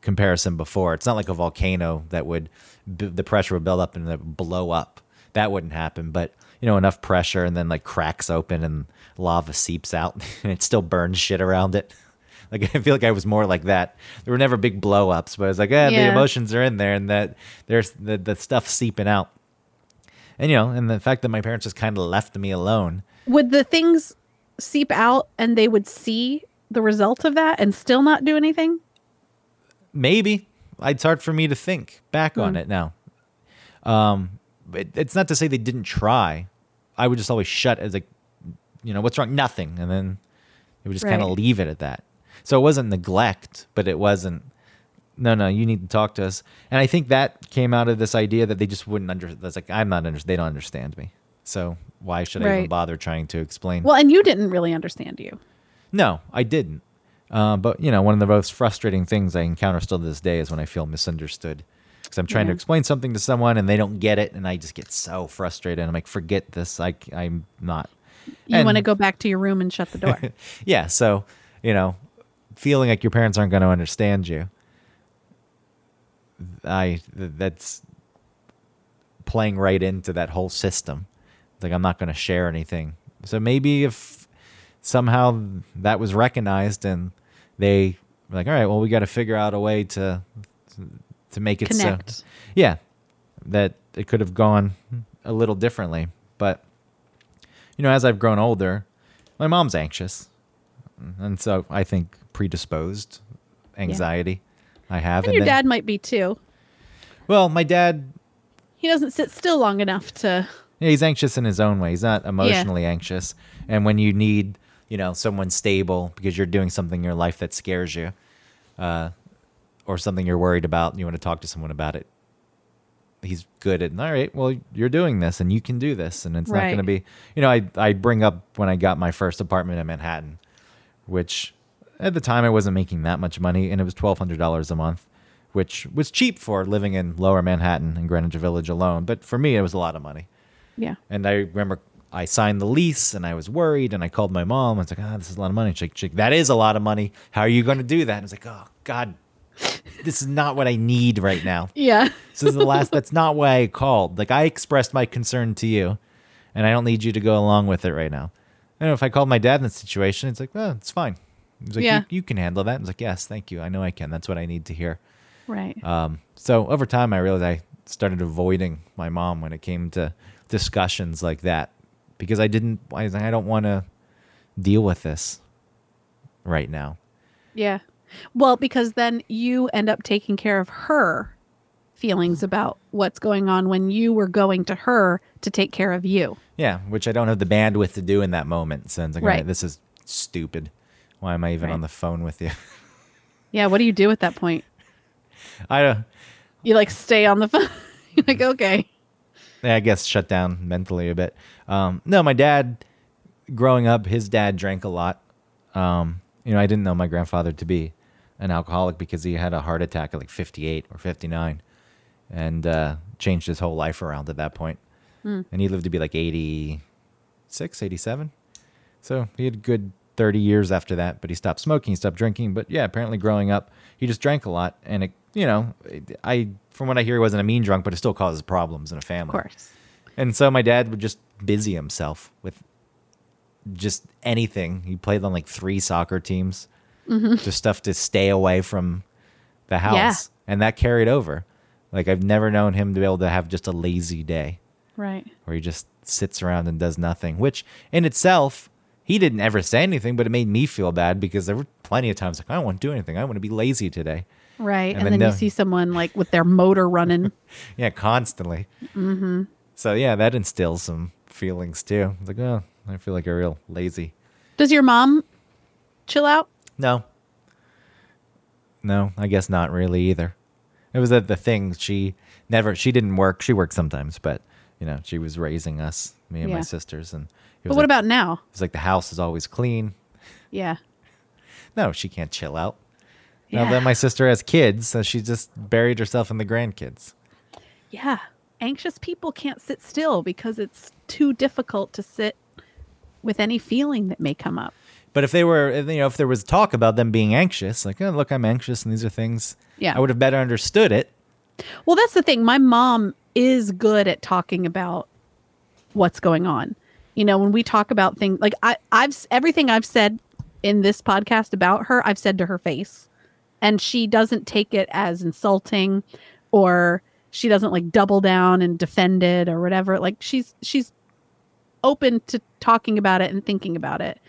comparison before. It's not like a volcano that would b- the pressure would build up and then it would blow up. That wouldn't happen, but you know enough pressure and then like cracks open and lava seeps out and it still burns shit around it. Like I feel like I was more like that. There were never big blow ups, but I was like, eh, the emotions are in there and that there's the the stuff seeping out. And you know, and the fact that my parents just kind of left me alone. Would the things seep out and they would see the result of that and still not do anything? maybe. It's hard for me to think back on it now. Um but it's not to say they didn't try. I would just always shut as like you know what's wrong? Nothing. And then it would just kind of leave it at that. So it wasn't neglect but it wasn't no no you need to talk to us. And i think that came out of this idea that they just wouldn't under that's like i'm not under they don't understand me. So why should i even bother trying to explain? Well, and you didn't really understand you. No, I didn't. Uh, but you know, one of the most frustrating things I encounter still to this day is when I feel misunderstood because I'm trying to explain something to someone and they don't get it, and I just get so frustrated. I'm like, forget this. I I'm not. You want to go back to your room and shut the door. Yeah. So you know, feeling like your parents aren't going to understand you. I that's playing right into that whole system. Like I'm not going to share anything. So maybe if somehow that was recognized and they were like, all right, well, we got to figure out a way to to make it Connect. so. Yeah, that it could have gone a little differently, but you know, as I've grown older, my mom's anxious, and so I think predisposed anxiety I have. And your then- dad might be too. well, my dad He doesn't sit still long enough to. Yeah, he's anxious in his own way. He's not emotionally anxious. And when you need, you know, someone stable because you're doing something in your life that scares you, uh, or something you're worried about, and you want to talk to someone about it, he's good at. All right, well, you're doing this, and you can do this, and it's not going to be. You know, I I bring up when I got my first apartment in Manhattan, which at the time I wasn't making that much money, and it was twelve hundred dollars a month. Which was cheap for living in lower Manhattan and Greenwich Village alone, but for me it was a lot of money. Yeah. And I remember I signed the lease and I was worried and I called my mom. I was like, ah, this is a lot of money. She's like, she's like, that is a lot of money. How are you going to do that? And I was like, oh, God, this is not what I need right now. Yeah. This is the last, that's not why I called. Like, I expressed my concern to you and I don't need you to go along with it right now. And if I called my dad in the situation, it's like, oh, it's fine. He's like, Yeah. you, you can handle that. I was like, yes, thank you. I know I can. That's what I need to hear. Right. Um, so over time, I realized I started avoiding my mom when it came to discussions like that because I didn't. I, I don't want to deal with this right now. Yeah. Well, because then you end up taking care of her feelings about what's going on when you were going to her to take care of you. Yeah, which I don't have the bandwidth to do in that moment. So it's like, right, this is stupid. Why am I even Right. on the phone with you? Yeah. What do you do at that point? I don't. You like stay on the phone. You're like, okay. Yeah, I guess shut down mentally a bit. Um, no, my dad, growing up, his dad drank a lot. Um, you know, I didn't know my grandfather to be an alcoholic because he had a heart attack at like 58 or 59 and uh, changed his whole life around at that point. And he lived to be like 86, 87. So he had a good 30 years after that, but he stopped smoking, he stopped drinking. But yeah, apparently growing up, he just drank a lot. And, it, you know, I, from what I hear, he wasn't a mean drunk, but it still causes problems in a family. Of course. And so my dad would just busy himself with just anything. He played on like three soccer teams, mm-hmm. just stuff to stay away from the house. Yeah. And that carried over. Like I've never known him to be able to have just a lazy day Right. where he just sits around and does nothing, which in itself he didn't ever say anything, but it made me feel bad because there were plenty of times like I don't want to do anything. I want to be lazy today. Right. And And, then then, you see someone like with their motor running. Yeah, constantly. Mm-hmm. So yeah, that instills some feelings too. It's like, oh, I feel like a real lazy. Does your mom chill out? No. No, I guess not really either. It was the, the thing. She never, she didn't work. She worked sometimes, but you know, she was raising us, me and my sisters, and it But what like, about now? It's like the house is always clean. Yeah. No, she can't chill out. Yeah. Now that my sister has kids, so she just buried herself in the grandkids. Yeah. Anxious people can't sit still because it's too difficult to sit with any feeling that may come up. But if they were, you know, if there was talk about them being anxious, like, oh, look, I'm anxious, and these are things, Yeah. I would have better understood it. Well, that's the thing. My mom is good at talking about what's going on. You know, when we talk about things like I, I've everything I've said in this podcast about her, I've said to her face, and she doesn't take it as insulting, or she doesn't like double down and defend it or whatever. Like she's she's open to talking about it and thinking about it,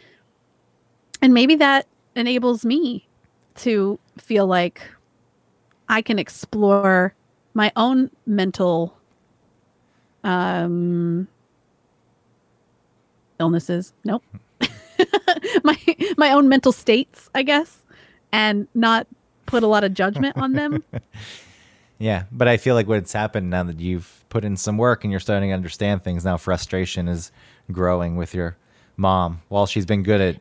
and maybe that enables me to feel like I can explore my own mental um illnesses. Nope. my my own mental states, I guess, and not put a lot of judgment on them. Yeah, but I feel like what's happened now that you've put in some work and you're starting to understand things, now frustration is growing with your mom. While she's been good at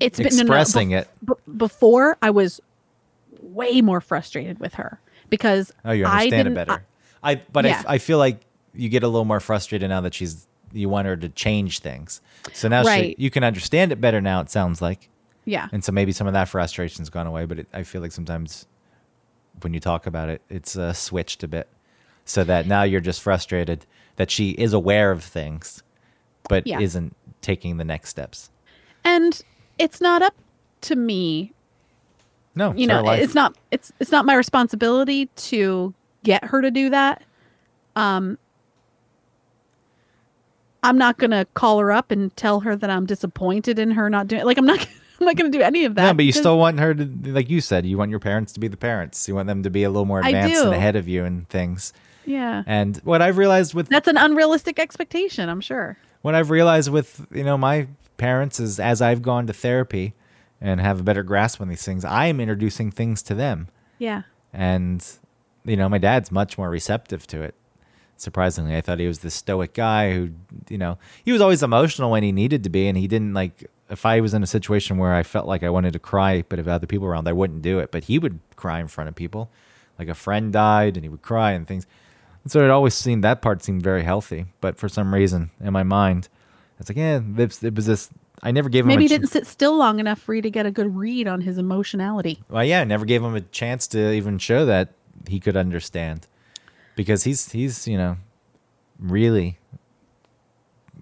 It's been no, no, expressing bef- it. before I was way more frustrated with her because Oh, you I understand it didn't- better. I, but I f Yeah. I, feel like you get a little more frustrated now that she's you want her to change things. So now Right. she, you can understand it better now. It sounds like, yeah, and so maybe some of that frustration's gone away. But it, I feel like sometimes when you talk about it, it's uh, switched a bit, so that now you're just frustrated that she is aware of things, but Yeah. isn't taking the next steps. and it's not up to me No, you know it's not it's it's not my responsibility to get her to do that um i'm not gonna call her up and tell her that i'm disappointed in her not doing like i'm not i'm not gonna do any of that No, but you still want her to, like you said, you want your parents to be the parents. You want them to be a little more advanced and ahead of you and things. yeah And what I've realized with that's an unrealistic expectation i'm sure what I've realized with you know my parents is as I've gone to therapy and have a better grasp on these things, I am introducing things to them, yeah and you know my dad's much more receptive to it. Surprisingly, I thought he was this stoic guy who you know he was always emotional when he needed to be, and he didn't like if I was in a situation where I felt like I wanted to cry, but if other people around, I wouldn't do it. But he would cry in front of people, like a friend died, and he would cry and things. And so it always seemed that part seemed very healthy, but for some reason in my mind, it's like, yeah, it was this. I never gave him. maybe a he didn't sit still long enough for you to get a good read on his emotionality Well, yeah, I never gave him a chance to even show that he could understand, because he's he's you know, really.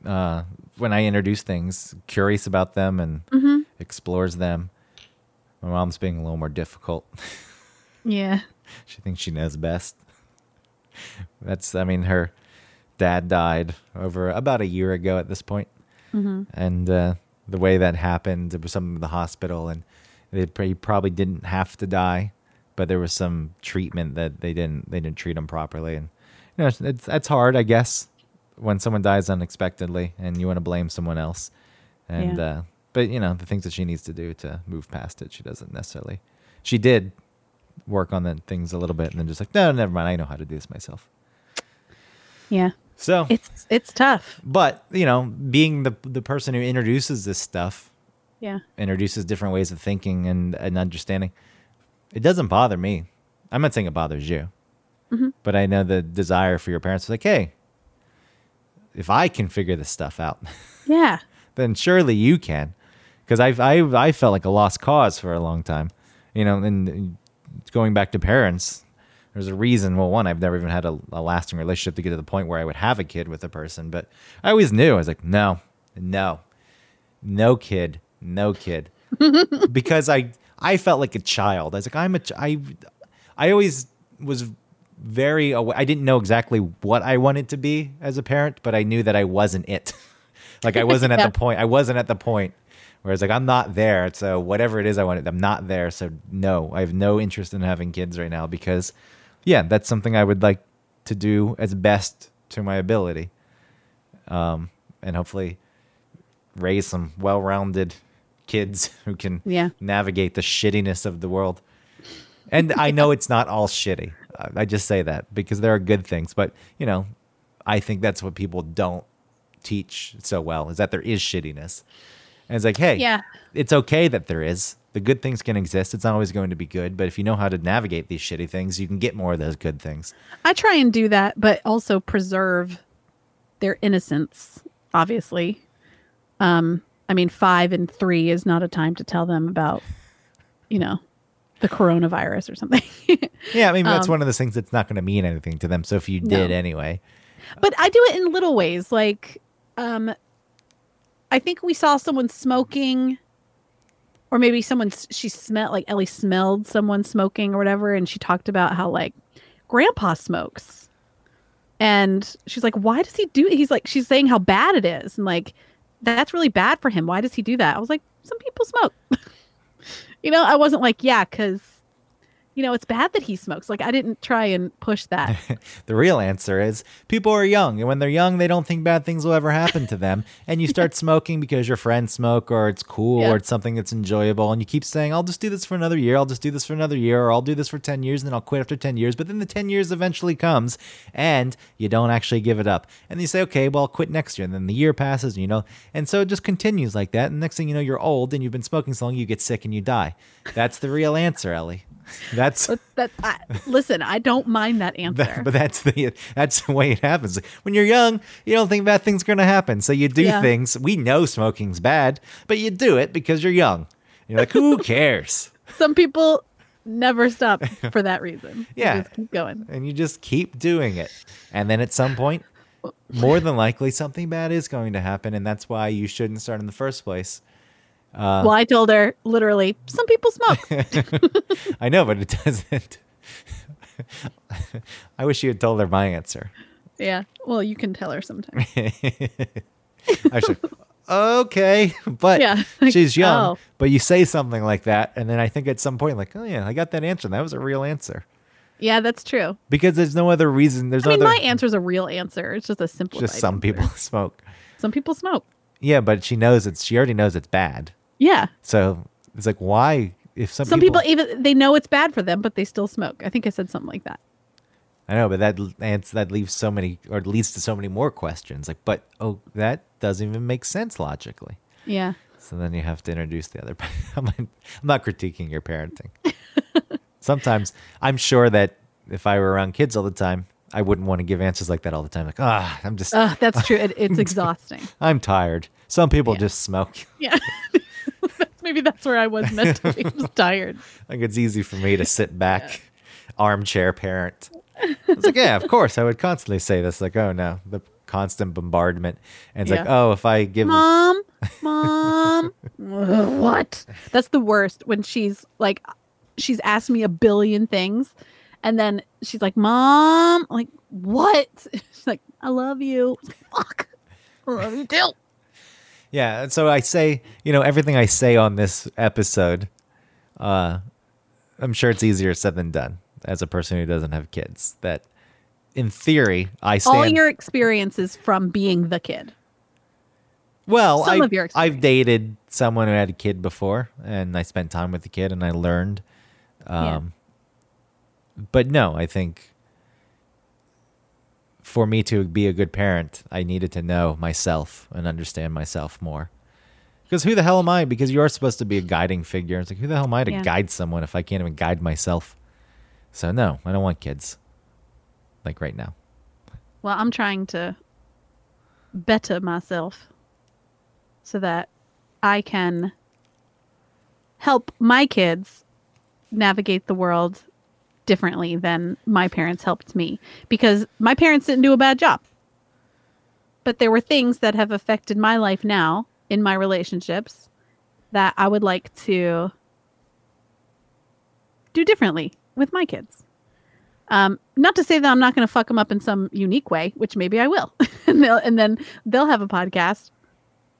Uh, when I introduce things, curious about them and Mm-hmm. explores them. My mom's being a little more difficult. yeah She thinks she knows best. That's, I mean, her dad died over about a year ago at this point. And uh, the way that happened, it was something in the hospital, and they he probably didn't have to die, but there was some treatment that they didn't they didn't treat him properly, and you know it's that's hard, I guess, when someone dies unexpectedly and you want to blame someone else, and Yeah. uh, but you know the things that she needs to do to move past it, she doesn't necessarily. She did work on the things a little bit, and then just like no, never mind, I know how to do this myself. yeah So it's it's tough but you know, being the the person who introduces this stuff, yeah introduces different ways of thinking and, and understanding, it doesn't bother me. I'm not saying it bothers you, but I know the desire for your parents is like, hey, if I can figure this stuff out, yeah then surely you can, because I've I I felt like a lost cause for a long time, you know, and going back to parents. There's a reason. Well, one, I've never even had a, a lasting relationship to get to the point where I would have a kid with a person, but I always knew. I was like, no, no, no kid, no kid, because I I felt like a child. I was like, I'm a ch- I I always was very awa- I didn't know exactly what I wanted to be as a parent, but I knew that I wasn't it. Like I wasn't at the point. I wasn't at the point where it's like I'm not there. So whatever it is I wanted, I'm not there. So no, I have no interest in having kids right now because, yeah, that's something I would like to do as best to my ability, um, and hopefully raise some well-rounded kids who can Yeah. navigate the shittiness of the world. And I know it's not all shitty. I- just say that because there are good things, but you know, I think that's what people don't teach so well is that there is shittiness. And it's like, hey, Yeah. it's okay that there is. The good things can exist. It's not always going to be good, but if you know how to navigate these shitty things, you can get more of those good things. I try and do that, but also preserve their innocence, obviously. Um, I mean, five and three is not a time to tell them about, you know, the coronavirus or something. Yeah, I mean that's Um, one of those things that's not going to mean anything to them. So if you did No. anyway, but I do it in little ways. Like, um, I think we saw someone smoking, or maybe someone she smelled like Ellie smelled someone smoking or whatever, and she talked about how like Grandpa smokes, and she's like, "Why does he do?" He's like, she's saying how bad it is, and like that's really bad for him. Why does he do that? I was like, some people smoke. you know, I wasn't like, yeah, because. You know, it's bad that he smokes. Like, I didn't try and push that. The real answer is people are young, and when they're young, they don't think bad things will ever happen to them. And you start smoking because your friends smoke, or it's cool, Yeah. or it's something that's enjoyable, and you keep saying, "I'll just do this for another year. I'll just do this for another year, or I'll do this for ten years, and then I'll quit after ten years." But then the ten years eventually comes, and you don't actually give it up, and you say, "Okay, well, I'll quit next year." And then the year passes, and you know, and so it just continues like that. And next thing you know, you're old, and you've been smoking so long, you get sick and you die. That's the real answer, Ellie. That's But that I, listen, I don't mind that answer. that, but that's the that's the way it happens. When you're young, you don't think bad things are going to happen, so you do Yeah. things. We know smoking's bad, but you do it because you're young. You're like, who cares? Some people never stop for that reason. Yeah. just keep going. And you just keep doing it, and then at some point, more than likely, something bad is going to happen, and that's why you shouldn't start in the first place. Uh. well, I told her literally, some people smoke. I know, but it doesn't. I wish you had told her my answer. yeah. Well, you can tell her sometime. I should. Okay, but Yeah, like, she's young. oh. But you say something like that, and then I think at some point, like, oh yeah, I got that answer. That was a real answer Yeah, that's true. because there's no other reason. There's I mean, no other. my answer is a real answer. It's just a simple. just some people smoke. Some people smoke. Yeah, but she knows it's. She already knows it's bad. Yeah. So it's like, why? If some, Some people, even they know it's bad for them, but they still smoke. I think I said something like that. I know, but that that leaves so many, or leads to so many more questions. Like, but oh, that doesn't even make sense logically. Yeah. So then you have to introduce the other. I'm, I'm not critiquing your parenting. Sometimes I'm sure that if I were around kids all the time, I wouldn't want to give answers like that all the time. Like, ah, I'm just, Uh, that's true. It, it's exhausting. I'm tired. Some people Yeah. just smoke. Yeah. Maybe that's where I was mentally. was tired. like it's easy for me to sit back, armchair parent. It's like, yeah, of course, I would constantly say this. Like, oh no, the constant bombardment, and it's like, oh, if I give, Mom, mom. What? That's the worst when she's like, she's asked me a billion things, and then she's like, "Mom, I'm like what?" She's like, "I love you." Fuck, I love you too. Yeah, and so I say, you know, everything I say on this episode, uh, I'm sure it's easier said than done as a person who doesn't have kids. That, in theory, I stand. All your experiences from being the kid. well, some I, of your I've dated someone who had a kid before, and I spent time with the kid, and I learned. Yeah. Um, But no, I think for me to be a good parent, I needed to know myself and understand myself more. Because who the hell am I? Because you are supposed to be a guiding figure. It's like, who the hell am I to Yeah. guide someone if I can't even guide myself? So, no, I don't want kids. Like right now. Well, I'm trying to better myself so that I can help my kids navigate the world differently than my parents helped me because my parents didn't do a bad job. But there were things that have affected my life now in my relationships that I would like to do differently with my kids. Um, not to say that I'm not going to fuck them up in some unique way, which maybe I will, and they'll, and then they'll have a podcast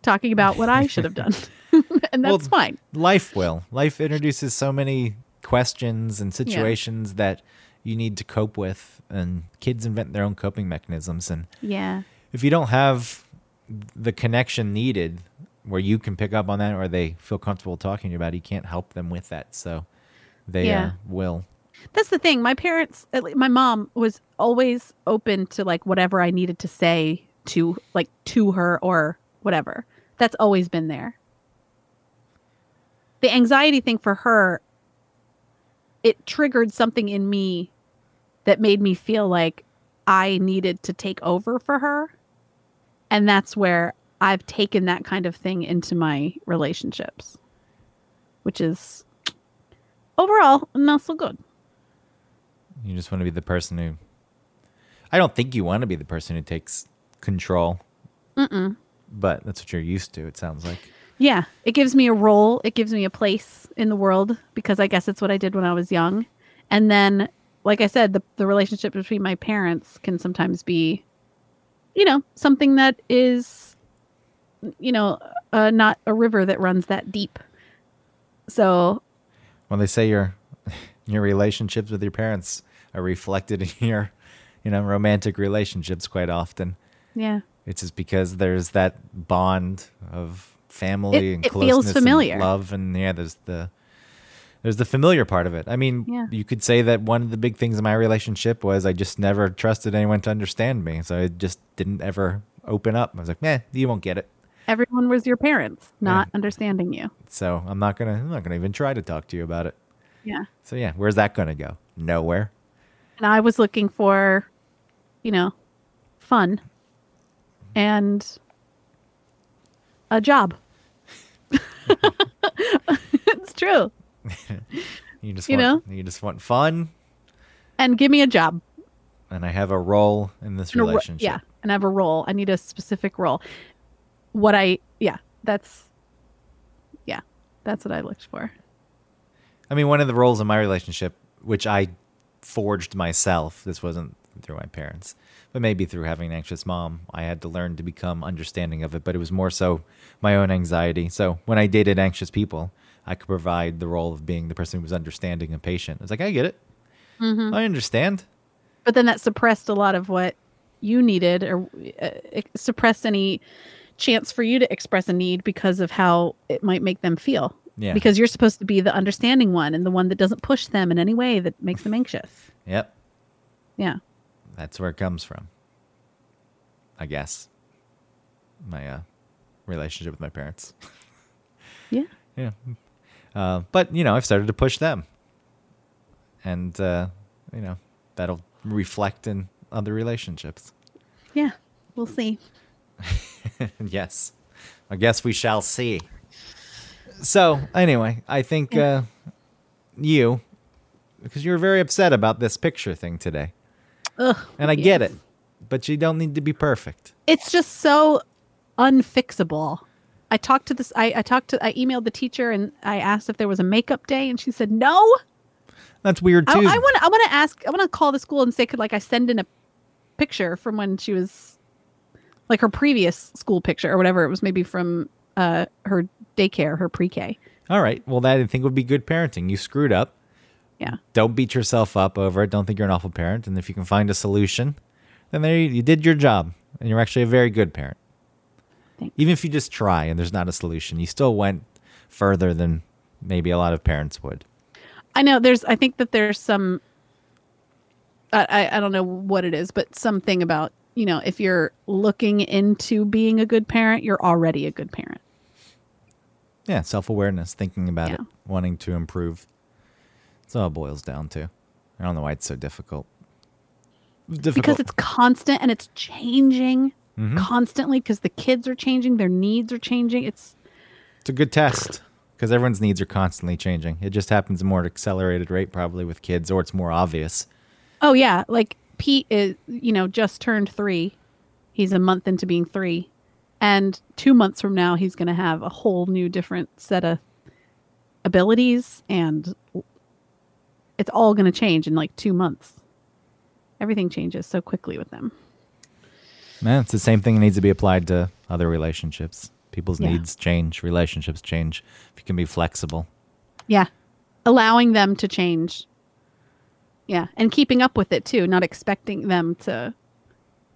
talking about what I should have done. and Well, that's fine. Life will. Life introduces so many questions and situations that you need to cope with, and kids invent their own coping mechanisms. And Yeah. if you don't have the connection needed where you can pick up on that or they feel comfortable talking to you about it, you can't help them with that. So they Yeah. uh, will. That's the thing. My parents, my mom was always open to like whatever I needed to say to like to her or whatever. That's always been there. The anxiety thing for her, it triggered something in me that made me feel like I needed to take over for her. And that's where I've taken that kind of thing into my relationships, which is overall not so good. You just want to be the person who. I don't think you want to be the person who takes control. Mm-mm. But that's what you're used to, it sounds like. Yeah, it gives me a role. It gives me a place in the world because I guess it's what I did when I was young. And then, like I said, the, the relationship between my parents can sometimes be, you know, something that is, you know, uh, not a river that runs that deep. So, When they say your your relationships with your parents are reflected in your, you know, romantic relationships quite often. yeah. It's just because there's that bond of family It- and it closeness familiar. and love and yeah, there's the there's the familiar part of it. I mean, Yeah. you could say that one of the big things in my relationship was I just never trusted anyone to understand me. So I just didn't ever open up. I was like, "Meh, you won't get it." Everyone was your parents, not understanding you. So I'm not gonna I'm not gonna even try to talk to you about it. Yeah. So yeah, where's that gonna go? Nowhere. and I was looking for, you know, fun and a job. it's true. You just You want you just want fun, And give me a job. and I have a role in this And a ro- relationship. yeah. And I have a role. I need a specific role. What I, yeah, that's, yeah, that's what I looked for. I mean, one of the roles in my relationship, which I forged myself, this wasn't through my parents, but maybe through having an anxious mom, I had to learn to become understanding of it. But it was more so my own anxiety. So when I dated anxious people, I could provide the role of being the person who was understanding and patient. It's like, I get it. Mm-hmm. I understand. But then that suppressed a lot of what you needed or uh, suppressed any chance for you to express a need because of how it might make them feel. Yeah. Because you're supposed to be the understanding one and the one that doesn't push them in any way that makes them anxious. Yep. Yeah. That's where it comes from. I guess. My uh, relationship with my parents. Yeah. Yeah. Uh, but, you know, I've started to push them. And, uh, you know, that'll reflect in other relationships. Yeah. We'll see. yes. I guess we shall see. So, anyway, I think uh, you, because you were very upset about this picture thing today. Ugh. And I get it. But you don't need to be perfect. It's just so unfixable. I talked to this I, I talked to I emailed the teacher and I asked if there was a makeup day and she said no. That's weird I, too. I want I want to ask I want to call the school and say could like I send in a picture from when she was like her previous school picture or whatever it was maybe from uh her daycare her pre-K. All right. Well, that I think would be good parenting. You screwed up. Yeah. Don't beat yourself up over it. Don't think you're an awful parent. And if you can find a solution, then there you, you did your job, and you're actually a very good parent. Thanks. Even if you just try and there's not a solution, you still went further than maybe a lot of parents would. I know there's I think that there's some I, I I don't know what it is, but something about, you know, if you're looking into being a good parent, you're already a good parent. Yeah, self awareness, thinking about it, wanting to improve. That's all it boils down to. I don't know why it's so difficult. It's difficult. Because it's constant and it's changing Mhm. constantly because the kids are changing, their needs are changing. It's It's a good test because everyone's needs are constantly changing. It just happens more at accelerated rate, probably with kids, or it's more obvious. oh yeah, like Pete is, you know, just turned three. He's a month into being three. And two months from now he's gonna have a whole new different set of abilities and it's all gonna change in like two months. Everything changes so quickly with them. Man, it's the same thing that needs to be applied to other relationships. People's Yeah. needs change, relationships change. If you can be flexible. Yeah. Allowing them to change. Yeah. And keeping up with it too, not expecting them to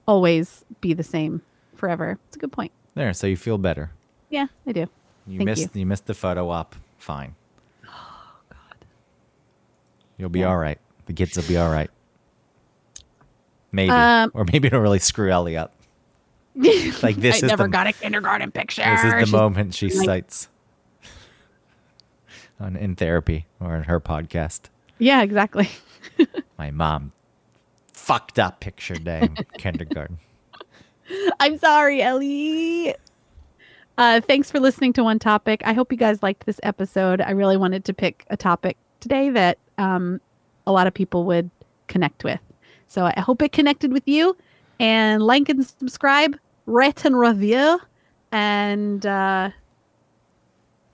always be the same forever. It's a good point. There, so you feel better. Yeah, I do. You Thank missed you. you. missed the photo op. Fine. You'll be all right. The kids will be all right. Maybe, Um, or maybe it'll really screw Ellie up. Like this I is never the, got a kindergarten picture. This is the She's- moment she like- cites on in therapy or in her podcast. Yeah, exactly. My mom fucked up picture day in kindergarten. I'm sorry, Ellie. Uh, thanks for listening to One Topic. I hope you guys liked this episode. I really wanted to pick a topic today that um, a lot of people would connect with. So I hope it connected with you. And like and subscribe, rate and review. And uh,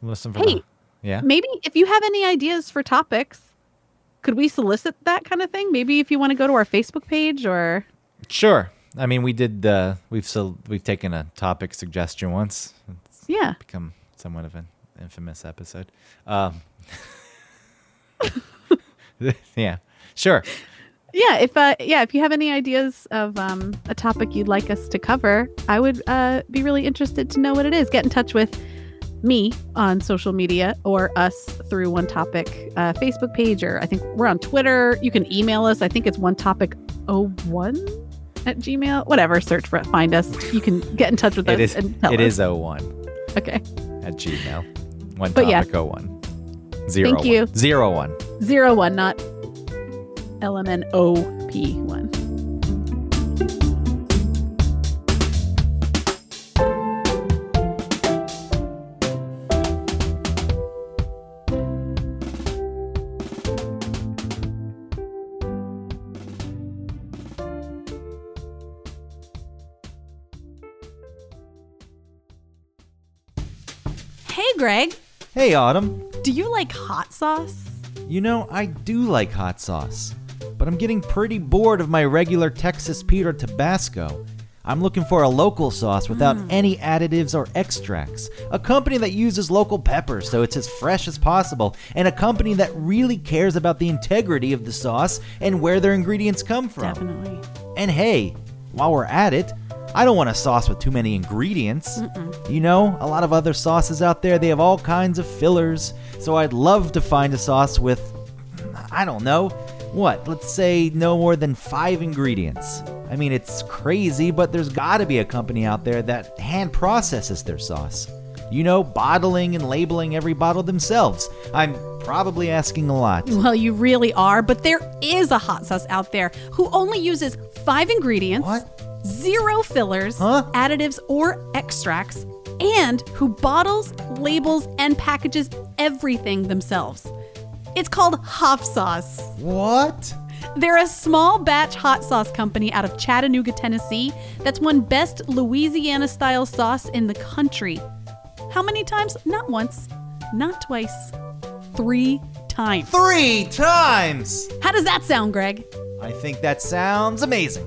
Listen for Hey. the, yeah. maybe if you have any ideas for topics, could we solicit that kind of thing? Maybe if you want to go to our Facebook page or. Sure. I mean, we did. Uh, we've so we've taken a topic suggestion once. It's Yeah. become somewhat of an infamous episode. Um, yeah. Sure. yeah if uh yeah if you have any ideas of um a topic you'd like us to cover i would uh be really interested to know what it is get in touch with me on social media or us through one topic uh, facebook page or i think we're on twitter you can email us i think it's one topic 01 at gmail whatever search for it find us you can get in touch with us It is. and tell It us. is 01 okay at Gmail. One But yeah. topic 01. Zero Thank you. one. Zero one. Zero one not lmnop1 Hey, Greg, Hey, Autumn. Do you like hot sauce? You know, I do like hot sauce, but I'm getting pretty bored of my regular Texas Pete or Tabasco. I'm looking for a local sauce without mm. any additives or extracts. A company that uses local peppers so it's as fresh as possible, and a company that really cares about the integrity of the sauce and where their ingredients come from. Definitely. And hey, while we're at it, I don't want a sauce with too many ingredients. You know, a lot of other sauces out there, they have all kinds of fillers. So I'd love to find a sauce with, I don't know, what, let's say no more than five ingredients. I mean, it's crazy, but there's gotta be a company out there that hand processes their sauce. You know, bottling and labeling every bottle themselves. I'm probably asking a lot. Well, you really are, but there is a hot sauce out there who only uses five ingredients, What? Zero fillers, Huh? additives, or extracts, and who bottles, labels, and packages everything themselves. It's called Hoff Sauce. What? They're a small batch hot sauce company out of Chattanooga, Tennessee that's won best Louisiana style sauce in the country. How many times? Not once, not twice, three times. Three times! How does that sound, Greg? I think that sounds amazing.